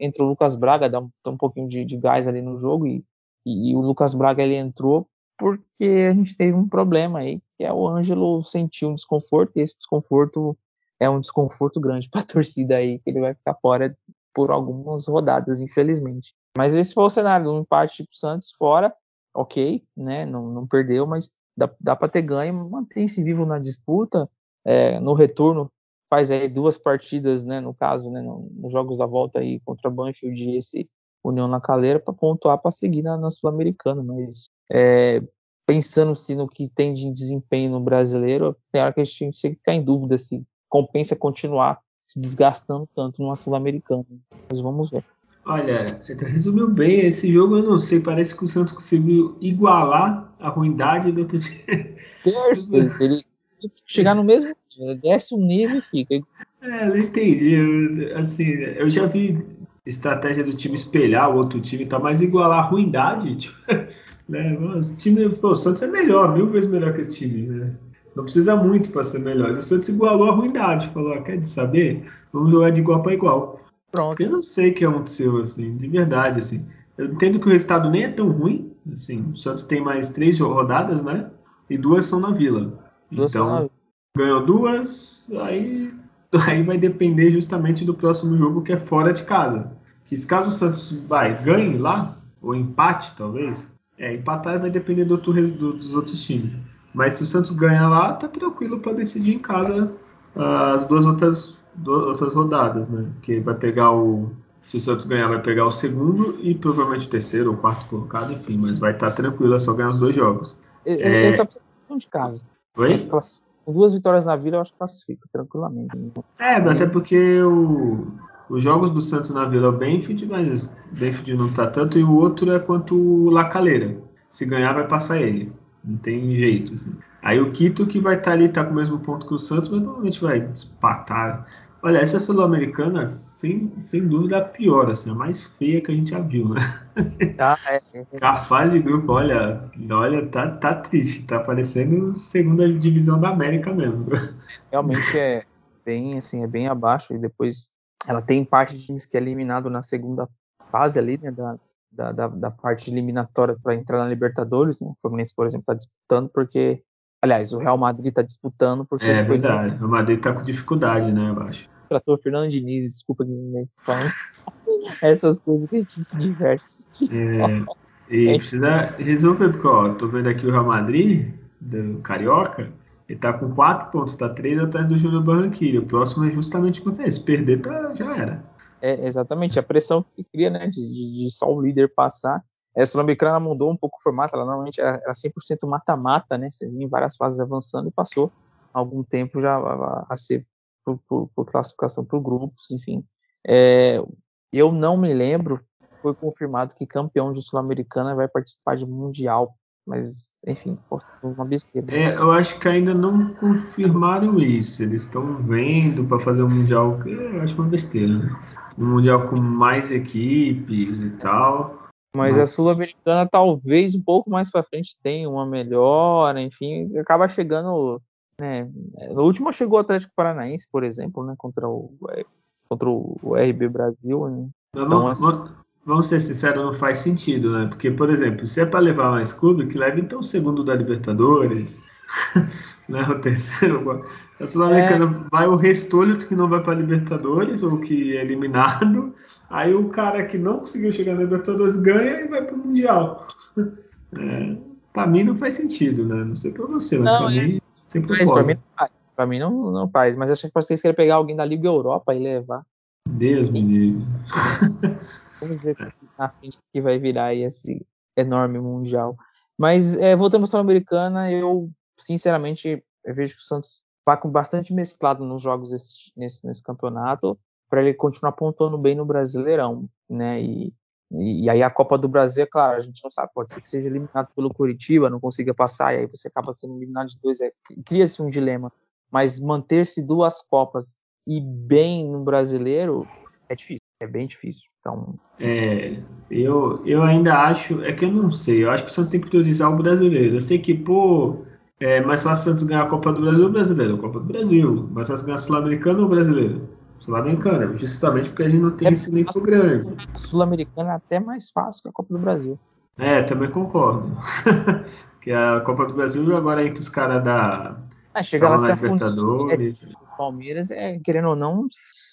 B: entra o Lucas Braga, dá um, dá um pouquinho de, de, gás ali no jogo e, e, e, o Lucas Braga ele entrou porque a gente teve um problema aí, que é o Ângelo sentiu um desconforto e esse desconforto é um desconforto grande para a torcida aí, que ele vai ficar fora por algumas rodadas, infelizmente. Mas esse foi o cenário, um empate pro Santos fora, ok, né? Não, não perdeu, mas dá, dá para ter ganho, mantém-se vivo na disputa. É, no retorno faz aí duas partidas, né? No caso, né? Nos jogos da volta aí contra Banfield e esse União na Calera para pontuar para seguir na, na Sul-Americana, mas é, pensando-se no que tem de desempenho no brasileiro, tem hora que a gente fica em dúvida se compensa continuar se desgastando tanto numa Sul-Americana. Mas vamos ver.
A: Olha, resumiu bem esse jogo, eu não sei, parece que o Santos conseguiu igualar a ruindade do outro time.
B: Perfeito, ele chegar no mesmo desce um nível e fica.
A: É, não entendi. Eu, assim, eu já vi estratégia do time espelhar o outro time, tá, mas igualar a ruindade, tipo, né? O time, pô, o Santos é melhor, mil vezes melhor que esse time, né? Não precisa muito para ser melhor. O Santos igualou a ruindade, falou, ah, quer saber? Vamos jogar de igual para igual. Pronto. Eu não sei o que aconteceu, assim, de verdade, assim. Eu entendo que o resultado nem é tão ruim, assim. O Santos tem mais três rodadas, né? E duas são na Vila. Duas então, ganhou duas, aí, aí vai depender justamente do próximo jogo que é fora de casa. Que se caso o Santos vai, ganhe lá, ou empate, talvez, é, empatar vai depender do outro, do, dos outros times. Mas se o Santos ganha lá, tá tranquilo para decidir em casa uh, as duas outras outras rodadas, né? Que vai pegar o. Se o Santos ganhar, vai pegar o segundo e provavelmente o terceiro ou quarto colocado, enfim, mas vai estar tá tranquilo, é só ganhar os dois jogos.
B: Ele é... só precisa de casa.
A: Oi?
B: Com duas vitórias na Vila, eu acho que classifica tranquilamente.
A: É, até porque o, os jogos do Santos na Vila é o Benfield, mas o Benfield não tá tanto, e o outro é quanto o Lacaleira. Se ganhar, vai passar ele. Não tem jeito. Assim. Aí o Quito que vai estar tá ali, tá com o mesmo ponto que o Santos, mas provavelmente vai despatar. Olha, essa Sul-Americana, sem, sem dúvida, a pior, assim, a mais feia que a gente já viu, né? Tá, é. A fase de grupo, olha, olha tá, tá triste, tá parecendo segunda divisão da América mesmo.
B: Realmente é bem, assim, é bem abaixo, e depois ela tem parte de times que é eliminado na segunda fase ali, né, da, da, da, da parte eliminatória para entrar na Libertadores, né? O Fluminense, por exemplo, está disputando porque Aliás, o Real Madrid está disputando porque.
A: É verdade. O Madrid está com dificuldade, né, eu acho.
B: Tratou o Fernando Diniz, desculpa que ninguém falando. Essas coisas que a gente se diverte.
A: É, e é. precisa resolver, porque ó, tô vendo aqui o Real Madrid, do Carioca, ele tá com 4 pontos, tá 3 atrás do Júnior Barranquilla. O próximo é justamente quanto é. Se perder, tá, já era.
B: É, exatamente, a pressão que se cria, né, de, de, de só o líder passar. Essa Sul-Americana mudou um pouco o formato, ela normalmente era, era 100% mata-mata, né? Você vinha em várias fases avançando e passou algum tempo já a, a ser por, por, por classificação por grupos, enfim. É, eu não me lembro, foi confirmado que campeão de Sul-Americana vai participar de Mundial. Mas, enfim, uma besteira.
A: É, eu acho que ainda não confirmaram isso. Eles estão vendo para fazer um mundial que eu acho uma besteira, né? Um mundial com mais equipes e tal.
B: Mas, Mas... a Sul-Americana talvez um pouco mais para frente tenha uma melhora, enfim, acaba chegando. Né, no último chegou o Atlético Paranaense, por exemplo, né, contra o, contra o RB Brasil. Né?
A: Então, assim... vamos ser sinceros, não faz sentido, né? Porque, por exemplo, se é para levar mais clube, que leve então o segundo da Libertadores, né? O terceiro. A Sul-Americana é... vai o restolho que não vai para Libertadores ou que é eliminado. Aí o cara que não conseguiu chegar na Libertadores ganha e vai para o Mundial. É, para mim não faz sentido, né? Não sei para você, mas para é... mim sempre
B: mas Para mim, pra mim não, não faz. Mas acho que vocês querem pegar alguém da Liga Europa e levar.
A: Deus me livre.
B: Vamos ver na frente que vai virar esse enorme mundial. Mas é, voltando para a Sul-Americana, eu sinceramente eu vejo que o Santos vai com bastante mesclado nos jogos esse, nesse, nesse campeonato para ele continuar pontuando bem no Brasileirão, né? E, e, e, aí a Copa do Brasil, é claro, a gente não sabe, pode ser que seja eliminado pelo Curitiba, não consiga passar, e aí você acaba sendo eliminado de dois, é, cria-se um dilema. Mas manter-se duas Copas e bem no brasileiro é difícil, é bem difícil. Então...
A: É, eu, eu ainda acho, é que eu não sei, eu acho que o Santos tem que priorizar o brasileiro. Eu sei que, pô, é mais fácil o Santos ganhar a Copa do Brasil ou brasileiro? A Copa do Brasil. Mais fácil ganhar a Sul-Americana ou brasileiro? Sul-Americana, justamente porque a gente não tem é, esse elenco grande.
B: Sul-Americana é até mais fácil que a Copa do Brasil.
A: É, também concordo. que a Copa do Brasil agora é entre os caras da
B: ah, chega lá se Libertadores. É, Palmeiras, é, querendo ou não,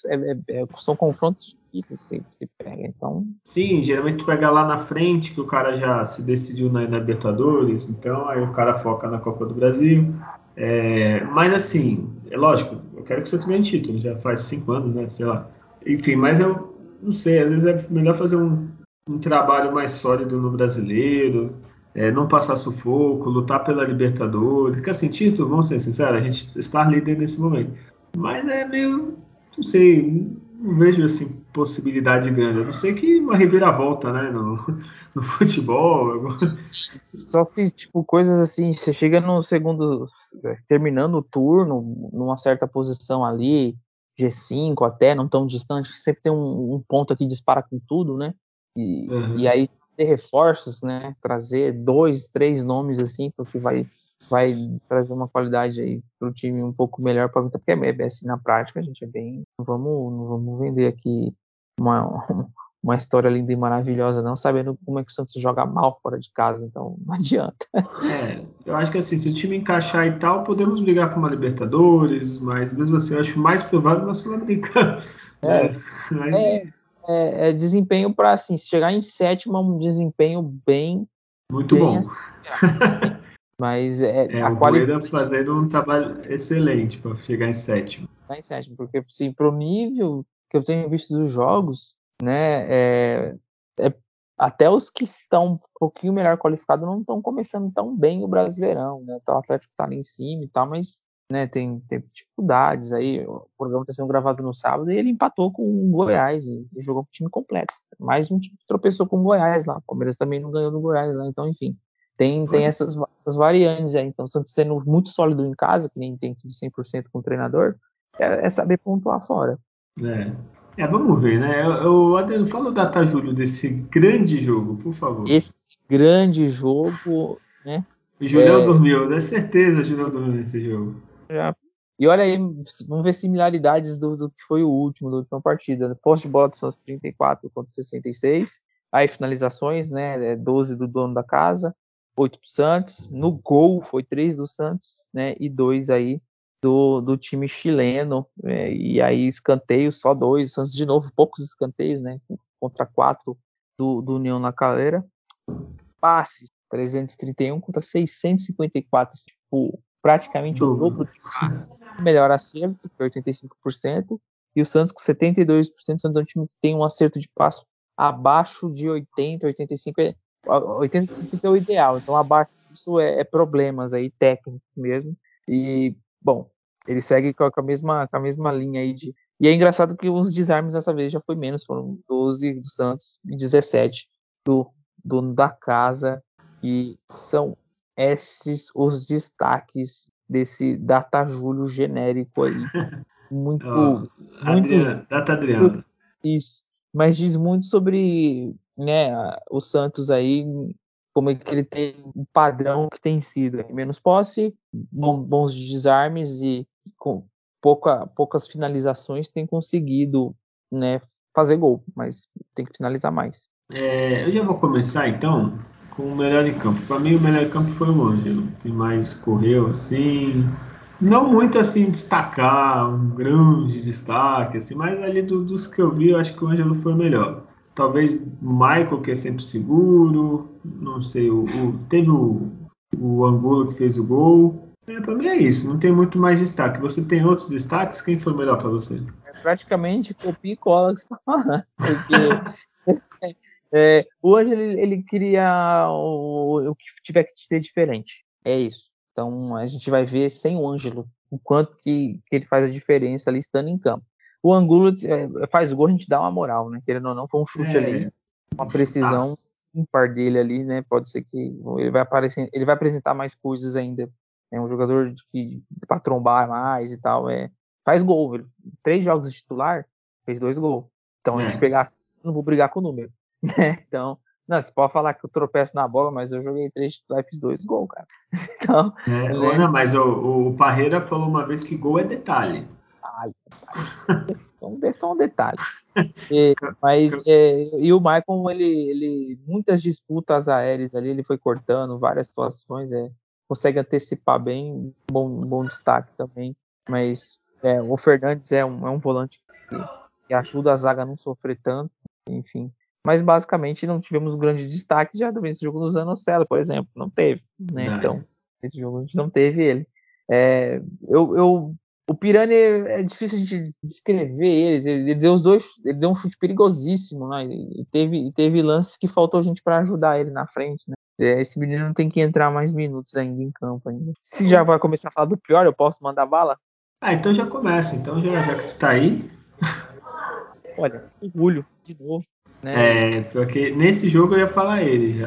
B: é, é, é são confrontos difíceis se, se pega, então...
A: Sim, geralmente tu pega lá na frente, que o cara já se decidiu na, na Libertadores, então aí o cara foca na Copa do Brasil. É, mas assim, é lógico, quero que você tenha título, já faz cinco anos, né, sei lá. Enfim, mas eu não sei, às vezes é melhor fazer um, um trabalho mais sólido no brasileiro, é, não passar sufoco, lutar pela Libertadores, que assim, título, vamos ser sinceros, a gente está líder nesse momento. Mas é meio, não sei, não vejo assim possibilidade grande. A não sei que uma reviravolta, né, no, no futebol.
B: Só se, tipo, coisas assim, você chega no segundo, terminando o turno, numa certa posição ali, G5 até, não tão distante, sempre tem um, um ponto aqui que dispara com tudo, né? E, uhum. e aí ter reforços, né? Trazer dois, três nomes assim, porque vai vai trazer uma qualidade aí para o time um pouco melhor para porque é assim na prática a gente é bem não vamos não vamos vender aqui uma uma história linda e maravilhosa não sabendo como é que o Santos joga mal fora de casa então não adianta
A: é, eu acho que assim se o time encaixar e tal podemos brigar para uma Libertadores mas mesmo assim eu acho mais provável na Sul-Americana
B: é, mas... é, é, é desempenho para assim, chegar em sétimo é um desempenho bem.
A: Muito bem bom. Assim,
B: mas é,
A: é a o qualidade fazendo um trabalho excelente para chegar em sétimo.
B: Em sétimo, porque assim, pro nível que eu tenho visto dos jogos, né, é, é, até os que estão um pouquinho melhor qualificados não estão começando tão bem o Brasileirão, né? Então, o Atlético tá ali em cima e tal, mas né, tem, tem dificuldades aí. O programa está sendo gravado no sábado e ele empatou com o Goiás e, jogou com o time completo. Mais um time tropeçou com o Goiás lá. O Palmeiras também não ganhou do Goiás lá, então, enfim. Tem, tem essas, essas variantes aí. Então, Santos sendo muito sólido em casa, que nem tem sido 100% com o treinador, é, é, saber pontuar fora.
A: É. é vamos ver, né? Eu, Adriano, fala o data, Júlio, desse grande jogo, por favor.
B: Esse grande jogo, né?
A: O Julião é... dormiu, é certeza o Julião dormiu nesse jogo.
B: Já. E olha aí, vamos ver similaridades do, do que foi o último, da última partida. Post de bola são 34 contra 66. Aí finalizações, né? 12 é do dono da casa, 8 do Santos. No gol foi 3 do Santos, né? E 2 aí do, do time chileno. É, e aí escanteios, só dois. Santos de novo, poucos escanteios, né? Contra 4 do, do União na Caleira. Passes, 331 contra 654. Tipo, praticamente o dobro de passes. Melhor acerto, que é 85%, e o Santos com 72%. O Santos é um time que tem um acerto de passo abaixo de 80, 85, 80, 85 é o ideal. Então, abaixo disso é, é problemas aí técnicos mesmo. E, bom, ele segue com a mesma, com a mesma linha aí de. E é engraçado que os desarmes dessa vez já foi menos, foram 12 do Santos e 17 do dono da casa. E são esses os destaques desse Data Júlio genérico aí. Muito.
A: Oh,
B: muito
A: Adriana, Data Adriano.
B: Isso. Mas diz muito sobre né, o Santos aí, como é que ele tem um padrão que tem sido. Menos posse, bons desarmes e com pouca, poucas finalizações tem conseguido né, fazer gol, mas tem que finalizar mais.
A: É, eu já vou começar então com o melhor em campo. Para mim, o melhor em campo foi o Ângelo, que mais correu assim. Não muito assim destacar, um grande destaque, assim, mas ali do, dos que eu vi, eu acho que o Ângelo foi melhor. Talvez Michael, que é sempre seguro, não sei, o, o teve o, o Angulo que fez o gol. É, para mim é isso, não tem muito mais destaque. Você tem outros destaques? Quem foi melhor para você?
B: É praticamente copia e cola que você está falando. É, Ângelo ele, ele queria o, o que tiver que ter diferente. É isso. Então a gente vai ver sem o Ângelo o quanto que, que ele faz a diferença ali estando em campo. O Angulo é, faz gol, a gente dá uma moral, né? Querendo ou não, foi um chute é, ali, uma precisão ímpar dele ali, né? Pode ser que ele vai aparecer, ele vai apresentar mais coisas ainda. É um jogador que para trombar mais e tal, é faz gol, velho. Três jogos de titular, fez dois gols. Então a gente é. pegar, não vou brigar com o número, né? Então não, você pode falar que eu tropeço na bola, mas eu joguei três titulares e fiz dois gols, cara. Então,
A: é, né? mas o, o Parreira falou uma vez que gol é detalhe.
B: Então, é só um detalhe. E, mas é, e o Maicon, ele, ele muitas disputas aéreas ali, ele foi cortando várias situações, é, consegue antecipar bem, bom, bom destaque também. Mas é, o Fernandes é um, é um volante que, que ajuda a zaga a não sofrer tanto, enfim mas basicamente não tivemos um grande destaque já nesse jogo do Zanocelo, por exemplo, não teve, né? Então, esse jogo a gente não teve ele. É, eu, eu, o Pirani é difícil a gente descrever ele, ele deu os dois, ele deu um chute perigosíssimo, né? E teve, teve lances que faltou gente para ajudar ele na frente, né? É, esse menino tem que entrar mais minutos ainda em campo ainda. Se já vai começar a falar do pior, eu posso mandar bala?
A: Ah, então já começa. Então já, já que tu tá aí.
B: Olha, orgulho, de novo.
A: Né? É, porque nesse jogo eu ia falar ele já.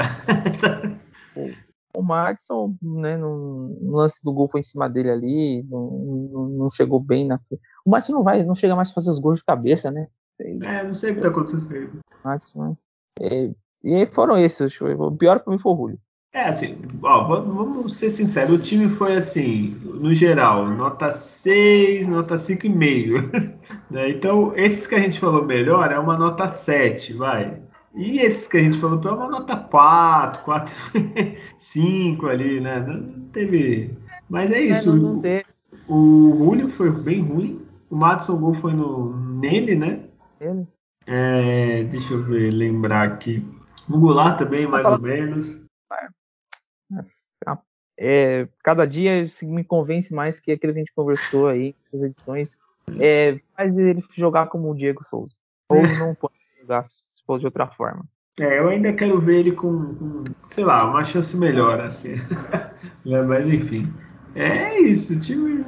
B: O Madison, né, no, lance do gol foi em cima dele ali, não, não, não chegou bem na. O Madison não vai, não chega mais a fazer os gols de cabeça, né?
A: É, não sei o que tá acontecendo.
B: Madison, né? É, e foram esses. O pior para mim foi o Julio.
A: É, assim, ó, vamos ser sinceros, o time foi assim, no geral, nota 6, nota 5,5. né? Então, esses que a gente falou melhor é uma nota 7, vai. E esses que a gente falou uma nota 4, 4, 5 ali, né? Não teve. Mas é, isso. Não, não o, o Julio foi bem ruim. O Madison Gol foi no, nele, né? Ele. É, deixa eu ver, lembrar aqui. O Goulart também, mais ou menos.
B: É, cada dia me convence mais que aquilo que a gente conversou aí nas edições é, faz ele jogar como o Diego Souza. Ou não pode jogar for de outra forma.
A: É, eu ainda quero ver ele com, com sei lá, uma chance melhor, assim. É, mas enfim. É isso, o time.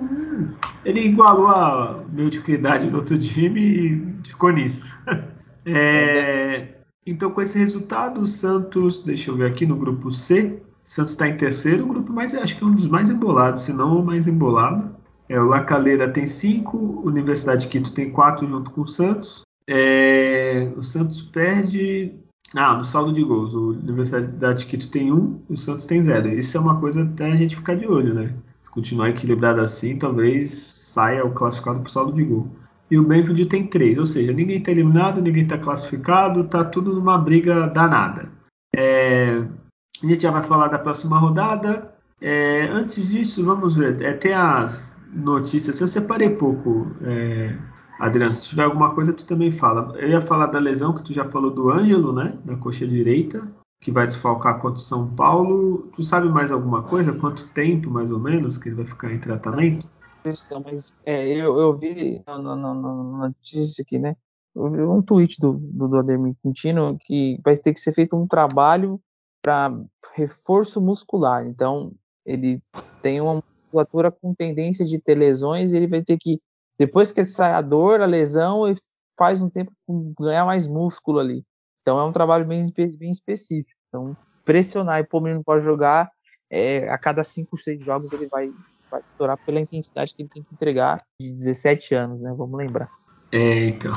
A: Ele igualou a mediocridade do outro time e ficou nisso. É, então, com esse resultado, o Santos, deixa eu ver aqui no grupo C, Santos está em terceiro, o grupo mais, acho que é um dos mais embolados, se não o mais embolado. É, o Lacaleira tem cinco, Universidade de Quito tem quatro junto com o Santos. É, o Santos perde. Ah, no saldo de gols, o Universidade de Quito tem um, o Santos tem zero. Isso é uma coisa até a gente ficar de olho, né? Se continuar equilibrado assim, talvez saia o classificado por saldo de gol. E o Benfield tem três, ou seja, ninguém está eliminado, ninguém está classificado, está tudo numa briga danada. É, a gente já vai falar da próxima rodada. É, antes disso, vamos ver. É, tem as notícias. Eu separei pouco, é, Adriano. Se tiver alguma coisa, tu também fala. Eu ia falar da lesão que tu já falou do Ângelo, né? Da coxa direita, que vai desfalcar contra o São Paulo. Tu sabe mais alguma coisa? Quanto tempo, mais ou menos, que ele vai ficar em tratamento?
B: Mas é, eu, eu vi na, notícia aqui, né? Eu vi um tweet do, do, do Ademir Quintino que vai ter que ser feito um trabalho para reforço muscular. Então, ele tem uma musculatura com tendência de ter lesões, ele vai ter que, depois que sai a dor, a lesão, faz um tempo ganhar mais músculo ali. Então, é um trabalho bem, bem específico. Então, pressionar e pô, o menino pode jogar, é, a cada 5, 6 jogos ele vai, vai estourar pela intensidade que ele tem que entregar de 17 anos, né? Vamos lembrar.
A: É, então.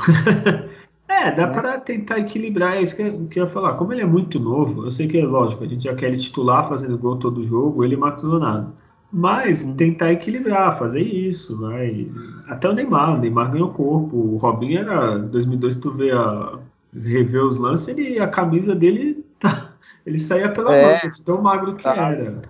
A: é, dá é. para tentar equilibrar é isso que eu, que eu ia falar. Como ele é muito novo, eu sei que é lógico, a gente já quer ele titular fazendo gol todo jogo, ele matou nada. Mas uhum. tentar equilibrar, fazer isso, vai. Até o Neymar, o Neymar ganhou corpo. O Robinho era 2002, tu vê a rever os lances, ele a camisa dele tá, ele saía pela é, mão, tão magro que tá, era.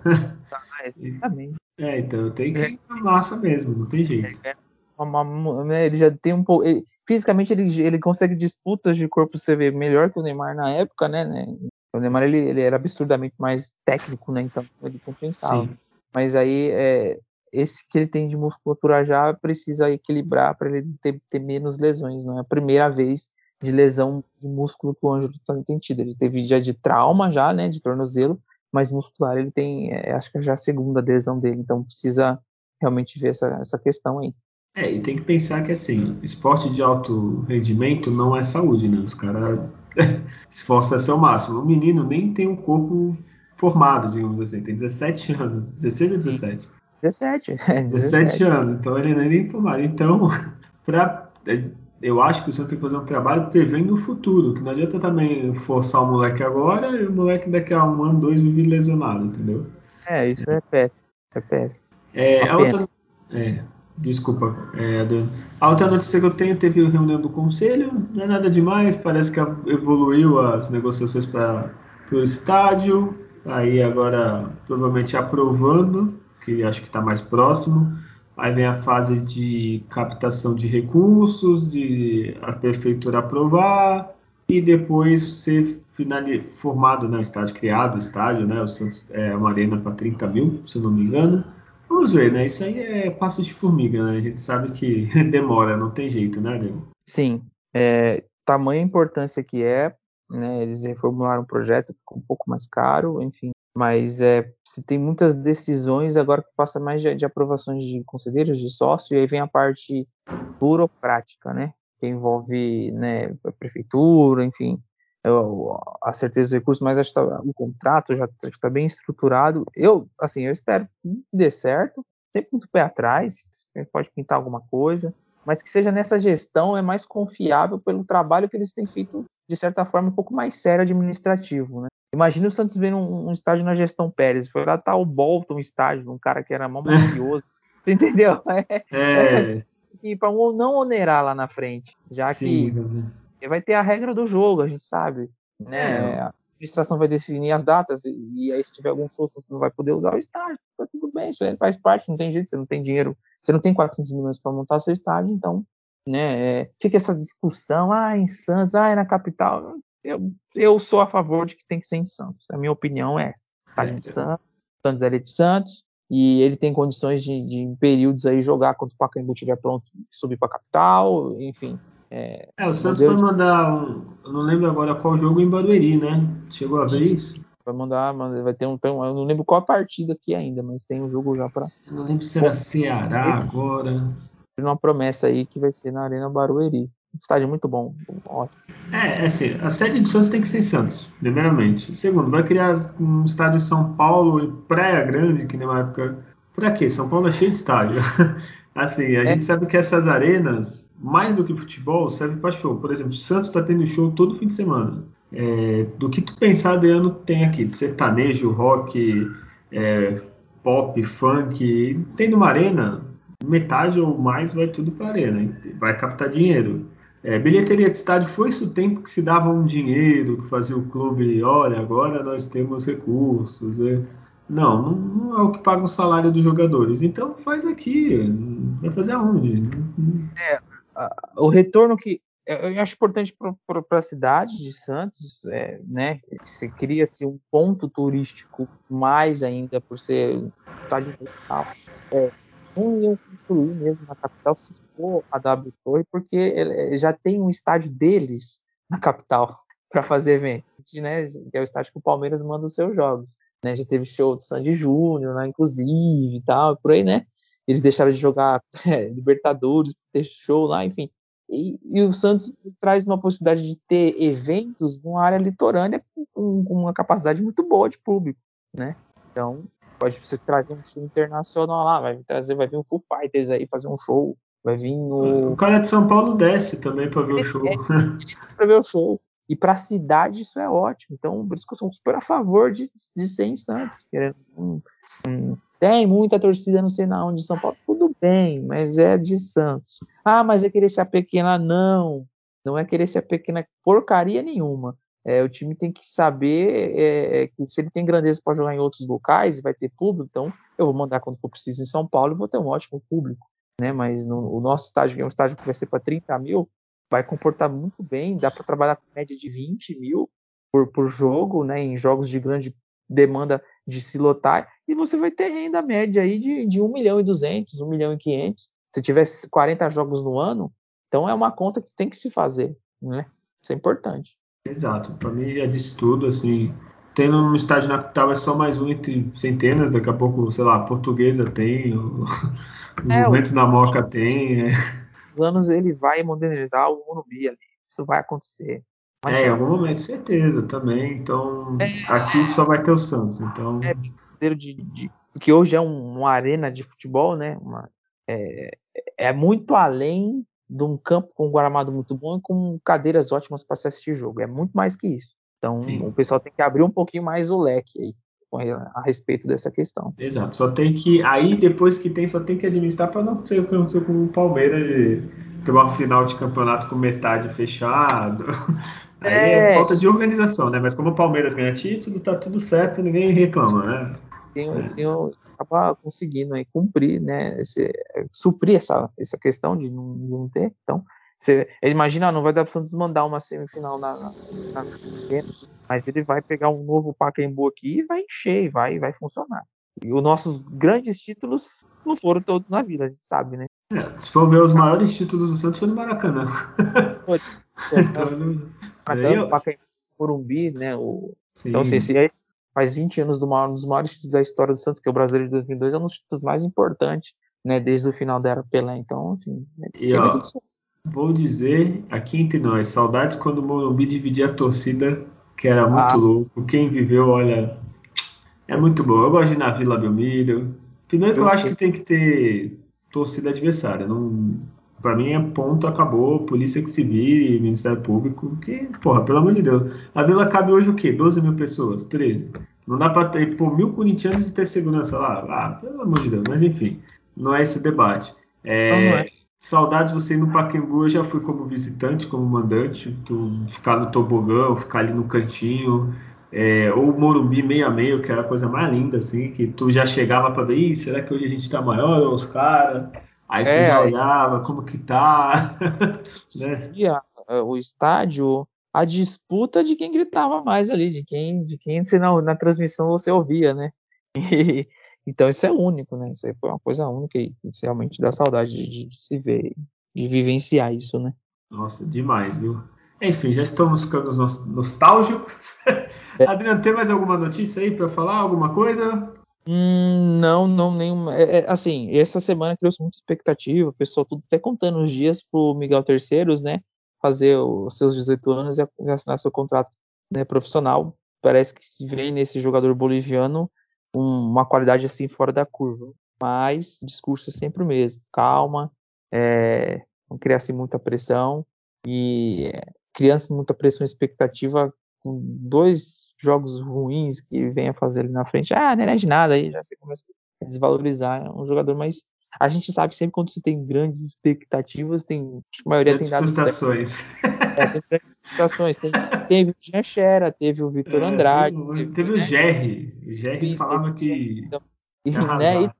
A: Tá, exatamente. É, então tem que ir na massa mesmo, não tem jeito. É,
B: uma, uma, né, ele já tem um pouco. Ele, fisicamente ele, ele consegue disputas de corpo CV melhor que o Neymar na época, né? né? O Neymar ele, ele era absurdamente mais técnico, né? Então ele compensava. Sim. Mas aí é, esse que ele tem de musculatura já precisa equilibrar para ele ter, ter menos lesões. Não é a primeira vez de lesão de músculo que o Ângelo tem tido. Ele teve já de trauma já, né? De tornozelo, mas muscular ele tem, é, acho que é já a segunda lesão dele. Então precisa realmente ver essa, essa questão aí.
A: É, e tem que pensar que assim, esporte de alto rendimento não é saúde, né? Os caras esforçam seu máximo. O menino nem tem um corpo formado, digamos assim, tem 17 anos, 16 ou 17?
B: 17,
A: é, 17. 17 anos, então ele não é nem formado. Então, pra, eu acho que o Santos tem que fazer um trabalho prevendo o futuro, que não adianta também forçar o moleque agora e o moleque daqui a um ano, dois vive lesionado, entendeu?
B: É, isso é péssimo, é péssimo.
A: É, a outra, é, Desculpa, é, A outra notícia que eu tenho teve reunião do conselho, não é nada demais, parece que evoluiu as negociações para o estádio, aí agora provavelmente aprovando, que acho que está mais próximo. Aí vem a fase de captação de recursos, de a prefeitura aprovar e depois ser formado, né, o estádio criado, o estádio, né, o Santos é uma arena para 30 mil, se eu não me engano. Vamos ver, né? Isso aí é passo de formiga, né? A gente sabe que demora, não tem jeito, né, Diego?
B: Sim. É, tamanha importância que é, né? Eles reformularam o projeto, ficou um pouco mais caro, enfim. Mas é, se tem muitas decisões agora que passa mais de, de aprovações de conselheiros, de sócio, e aí vem a parte burocrática, né? Que envolve né, a prefeitura, enfim, a certeza dos recursos, mas acho que tá, o contrato já está bem estruturado. Eu, assim, eu espero que dê certo, sempre muito pé atrás, pode pintar alguma coisa, mas que seja nessa gestão é mais confiável pelo trabalho que eles têm feito, de certa forma, um pouco mais sério administrativo, né? Imagina o Santos vendo um, um estádio na gestão Pérez, foi lá tá o Bolton estádio, um cara que era mó mafioso, você entendeu?
A: É, é.
B: é para não onerar lá na frente, já Sim, que vai ter a regra do jogo, a gente sabe, né? É. A administração vai definir as datas e, e, aí se tiver algum show você não vai poder usar o estádio, tá tudo bem, isso aí faz parte, não tem jeito, você não tem dinheiro, você não tem 400 milhões para montar seu estádio, então, né? É, fica essa discussão, ah, em Santos, ah, é na capital. Eu, eu sou a favor de que tem que ser em Santos. A minha opinião é essa. Estádio é. de Santos, Santos é de Santos, e ele tem condições de, de em períodos aí jogar quando o Pacaembu estiver pronto, subir para a capital, enfim.
A: É, é o Santos vai mandar, um, eu não lembro agora qual jogo em Barueri, né? Chegou a ver isso?
B: Vai mandar, vai ter um, eu não lembro qual a partida aqui ainda, mas tem um jogo já para.
A: Não lembro se era Ceará agora.
B: Tem uma promessa aí que vai ser na Arena Barueri. Estádio muito bom, ótimo.
A: É, é assim, a sede de Santos tem que ser em Santos, primeiramente. Segundo, vai criar um estádio em São Paulo e Praia Grande, que nem uma época. Pra quê? São Paulo é cheio de estádio. assim, a é. gente sabe que essas arenas mais do que futebol, serve para show. Por exemplo, o Santos está tendo show todo fim de semana. É, do que tu pensar, Adriano tem aqui, de sertanejo, rock, é, pop, funk. Tem numa arena, metade ou mais vai tudo para arena, vai captar dinheiro. É, bilheteria de estádio foi isso o tempo que se dava um dinheiro, que fazia o clube, olha, agora nós temos recursos. É. Não, não, não, é o que paga o salário dos jogadores. Então faz aqui. Vai fazer aonde?
B: É, o retorno que eu acho importante para a cidade de Santos, é, né? Se cria-se um ponto turístico mais ainda por ser estádio capital. É, não iam construir mesmo na capital se for a W Torre, porque já tem um estádio deles na capital para fazer eventos, né? Que é o estádio que o Palmeiras manda os seus jogos. Né? Já teve show do Sandy Júnior, né? inclusive, e tal, por aí, né? Eles deixaram de jogar é, Libertadores, ter show lá, enfim. E, e, o Santos traz uma possibilidade de ter eventos numa área litorânea com, com, uma capacidade muito boa de público, né? Então, pode você trazer um show internacional lá, vai trazer, vai vir um Foo Fighters aí fazer um show, vai vir o.
A: O cara de São Paulo desce também para ver o show.
B: para ver o show. E para a cidade isso é ótimo. Então, por isso que eu sou super a favor de, de ser em Santos. Hum, hum, tem muita torcida, não sei na onde, de São Paulo. Tudo bem, mas é de Santos. Ah, mas é querer ser pequena? Não. Não é querer ser pequena porcaria nenhuma. É, o time tem que saber é, é que se ele tem grandeza para jogar em outros locais, vai ter público, então eu vou mandar quando for preciso em São Paulo e vou ter um ótimo público. Né? Mas no, o nosso estágio, que é um estágio que vai ser para 30 mil, vai comportar muito bem, dá para trabalhar com média de 20 mil por, por jogo, né, em jogos de grande demanda de se lotar, e você vai ter renda média aí de, de 1 milhão e 200, 1 milhão e 500, se tivesse 40 jogos no ano, então é uma conta que tem que se fazer, né? Isso é importante.
A: Exato, para mim já disse tudo, assim, tendo um estádio na capital é só mais um entre centenas, daqui a pouco, sei lá, a portuguesa tem, o, é, Juventus na Moca tem, é
B: anos ele vai modernizar o Morumbi ali. Isso vai acontecer.
A: É, em algum momento, certeza também. Então, é, aqui só vai ter o Santos. Então...
B: É, de, de, que hoje é um, uma arena de futebol, né? Uma, é, é muito além de um campo com um gramado muito bom e com cadeiras ótimas para se assistir jogo. É muito mais que isso. Então, Sim. o pessoal tem que abrir um pouquinho mais o leque aí a respeito dessa questão.
A: Exato, só tem que. Aí depois que tem, só tem que administrar para não ser o que aconteceu com o Palmeiras de ter uma final de campeonato com metade fechado. Aí é, é falta de organização, né? Mas como o Palmeiras ganha título, tá tudo certo, ninguém reclama, né?
B: Tem, é. tem, acaba conseguindo aí cumprir, né? Esse, suprir essa, essa questão de não, não ter. Então, você imagina, não vai dar para Santos mandar uma semifinal na, na, na, mas ele vai pegar um novo Pacaembu aqui e vai encher, e vai, vai funcionar. E os nossos grandes títulos não foram todos na vida, a gente sabe, né?
A: É, se for ver os maiores títulos do Santos foi no Maracanã.
B: Maracanã, eu... Pacaembu, Morumbi, né? O... Então, assim, esse, esse faz 20 anos do maior, um dos maiores títulos da história do Santos, que é o Brasileiro de 2002, é um dos títulos mais importantes, né? Desde o final da era Pelé. Então, assim,
A: é, e, ó, Vou dizer aqui entre nós, saudades quando o Morumbi dividia a torcida, que era muito ah. louco. Quem viveu, olha, é muito bom. Eu gosto de ir na Vila Belmiro. Primeiro que eu acho que tem que ter torcida adversária. Não, para mim é ponto, acabou, polícia que se vire, Ministério Público, que, porra, pelo amor de Deus. A Vila cabe hoje o quê? 12 mil pessoas? 13? Não dá para ter, pô, mil corintianos e ter segurança lá. Ah, pelo amor de Deus. Mas enfim, não é esse debate. É, é. Saudades você ir no Pacaembu, eu já fui como visitante, como mandante, tu ficar no tobogão, ficar ali no cantinho, é, ou Morumbi meio a meio, que era a coisa mais linda, assim, que tu já chegava para ver, será que hoje a gente tá maior ou os caras? Aí tu é, já olhava como que tá, né?
B: O estádio, a disputa de quem gritava mais ali, de quem, de quem na, na transmissão você ouvia, né? E, então isso é único, né? Isso foi uma coisa única e realmente dá saudade de, de, se ver, de vivenciar isso, né?
A: Nossa, demais, viu? Enfim, já estamos ficando nostálgicos. É. Adriano, tem mais alguma notícia aí para falar? Alguma coisa?
B: Hum, não, não, nenhuma. É, é, assim, essa semana criou-se muita expectativa, o pessoal tudo até contando os dias pro Miguel Terceiros, né? Fazer os seus 18 anos e assinar seu contrato né, profissional. Parece que se vem nesse jogador boliviano um, uma qualidade assim fora da curva. Mas o discurso é sempre o mesmo. Calma, é, não criar assim, muita pressão e é, criando muita pressão e expectativa com dois jogos ruins que venha fazer ali na frente. Ah, não é de nada aí, já você começa a desvalorizar é um jogador, mas a gente sabe sempre quando você tem grandes expectativas, tem a maioria tem dado
A: frustrações.
B: É, tem grandes frustrações. Tem, teve o Jean Xera, teve o Vitor é, Andrade.
A: Teve, teve, o Jerry. O Jerry falava que.
B: Então, e, né,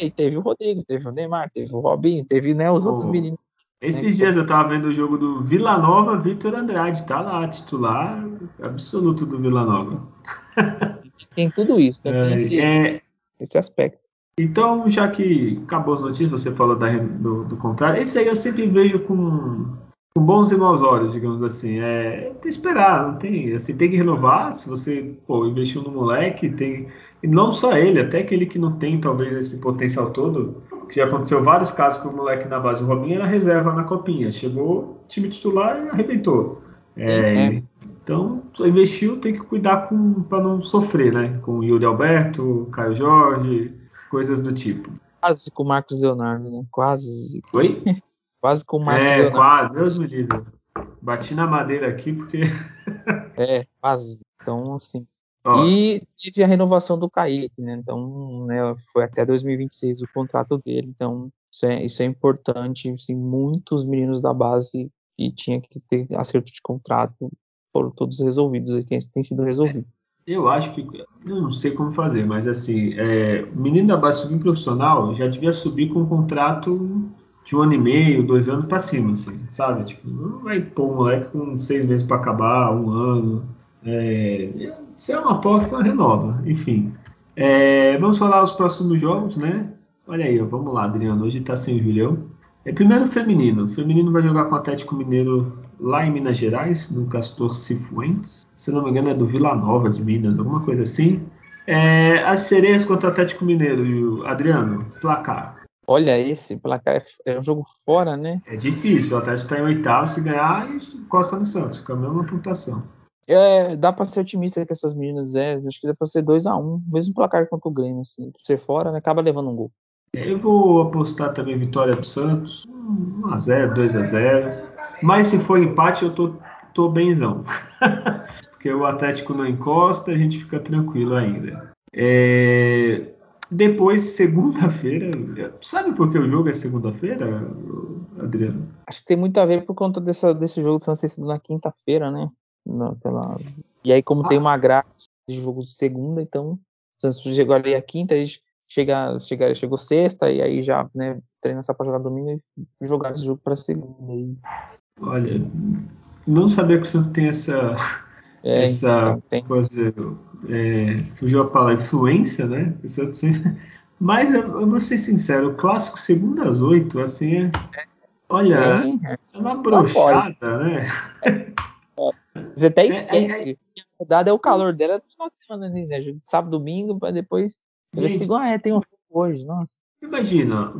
B: e, e, teve o Rodrigo, teve o Neymar, teve o Robinho, teve né, os oh, outros meninos.
A: Esses né, dias eu tava vendo o jogo do Vila Nova, Vitor Andrade, tá lá, titular absoluto do Vila Nova.
B: Tem tudo isso, né? Tem esse, é, esse aspecto.
A: Então, já que acabou as notícias, você falou da, do, do contrário, esse aí eu sempre vejo com, com bons e maus olhos, digamos assim. É, tem que esperar, não tem, assim, tem que renovar. Se você pô, investiu no moleque, tem. E não só ele, até aquele que não tem talvez esse potencial todo, que já aconteceu vários casos com o moleque na base. O Robinho era reserva na copinha. Chegou time titular e arrebentou. É, é. Então, investiu, tem que cuidar para não sofrer, né? Com o Yuri Alberto, Caio Jorge, coisas do tipo.
B: Quase com o Marcos Leonardo, né? Quase.
A: Oi?
B: quase com o Marcos
A: é,
B: Leonardo.
A: quase, Deus me livre. Bati na madeira aqui porque.
B: é, quase. Então, assim. Oh. E teve a renovação do Kaique, né? Então, né, foi até 2026 o contrato dele. Então, isso é, isso é importante. Assim, muitos meninos da base que tinha que ter acerto de contrato foram todos resolvidos e têm sido resolvidos.
A: Eu acho que, eu não sei como fazer, mas assim, é, o menino da base subir profissional já devia subir com um contrato de um ano e meio, dois anos para cima, assim, sabe? Tipo, não vai pôr um moleque com seis meses para acabar, um ano. É, se é uma aposta, renova. Enfim. É, vamos falar os próximos jogos, né? Olha aí, ó, vamos lá, Adriano. Hoje está sem o Julião. É, primeiro feminino. O feminino vai jogar com o Atlético Mineiro lá em Minas Gerais, no Castor Cifuentes. Se não me engano, é do Vila Nova de Minas, alguma coisa assim. É, as sereias contra o Atlético Mineiro, Adriano, placar.
B: Olha, esse placar é, é um jogo fora, né?
A: É difícil. O Atlético está em oitavo, se ganhar, encosta no Santos, fica a mesma pontuação.
B: É, dá para ser otimista com essas meninas, é, acho que dá para ser 2 a 1 um, mesmo placar contra o Grêmio, assim, ser fora, né, acaba levando um gol.
A: Eu vou apostar também vitória do Santos, 1x0, 2x0. Mas se for empate, eu tô, tô benzão. Porque o Atlético não encosta, a gente fica tranquilo ainda. É... Depois, segunda-feira. Sabe por que o jogo é segunda-feira, Adriano?
B: Acho que tem muito a ver por conta dessa, desse jogo de São sido na quinta-feira, né? Na, pela... E aí, como ah. tem uma grade de jogo de segunda, então. O Santos chegou ali a quinta, a gente chega, chega, chegou sexta e aí já né, treina só para jogar domingo e jogar esse jogo para segunda.
A: Olha, não sabia que o Santos tem essa é, essa então, coisa, é, fugiu a palavra influência, né? O Santos Mas eu vou ser sincero, o clássico segunda às oito, assim, é, olha, Sim, é uma brochada, né?
B: Você até é, é, esquece. É, a rodada é o calor dela de semana, né? Sábado, domingo, para depois Gente, ah, é, tem um hoje, nossa.
A: Imagina,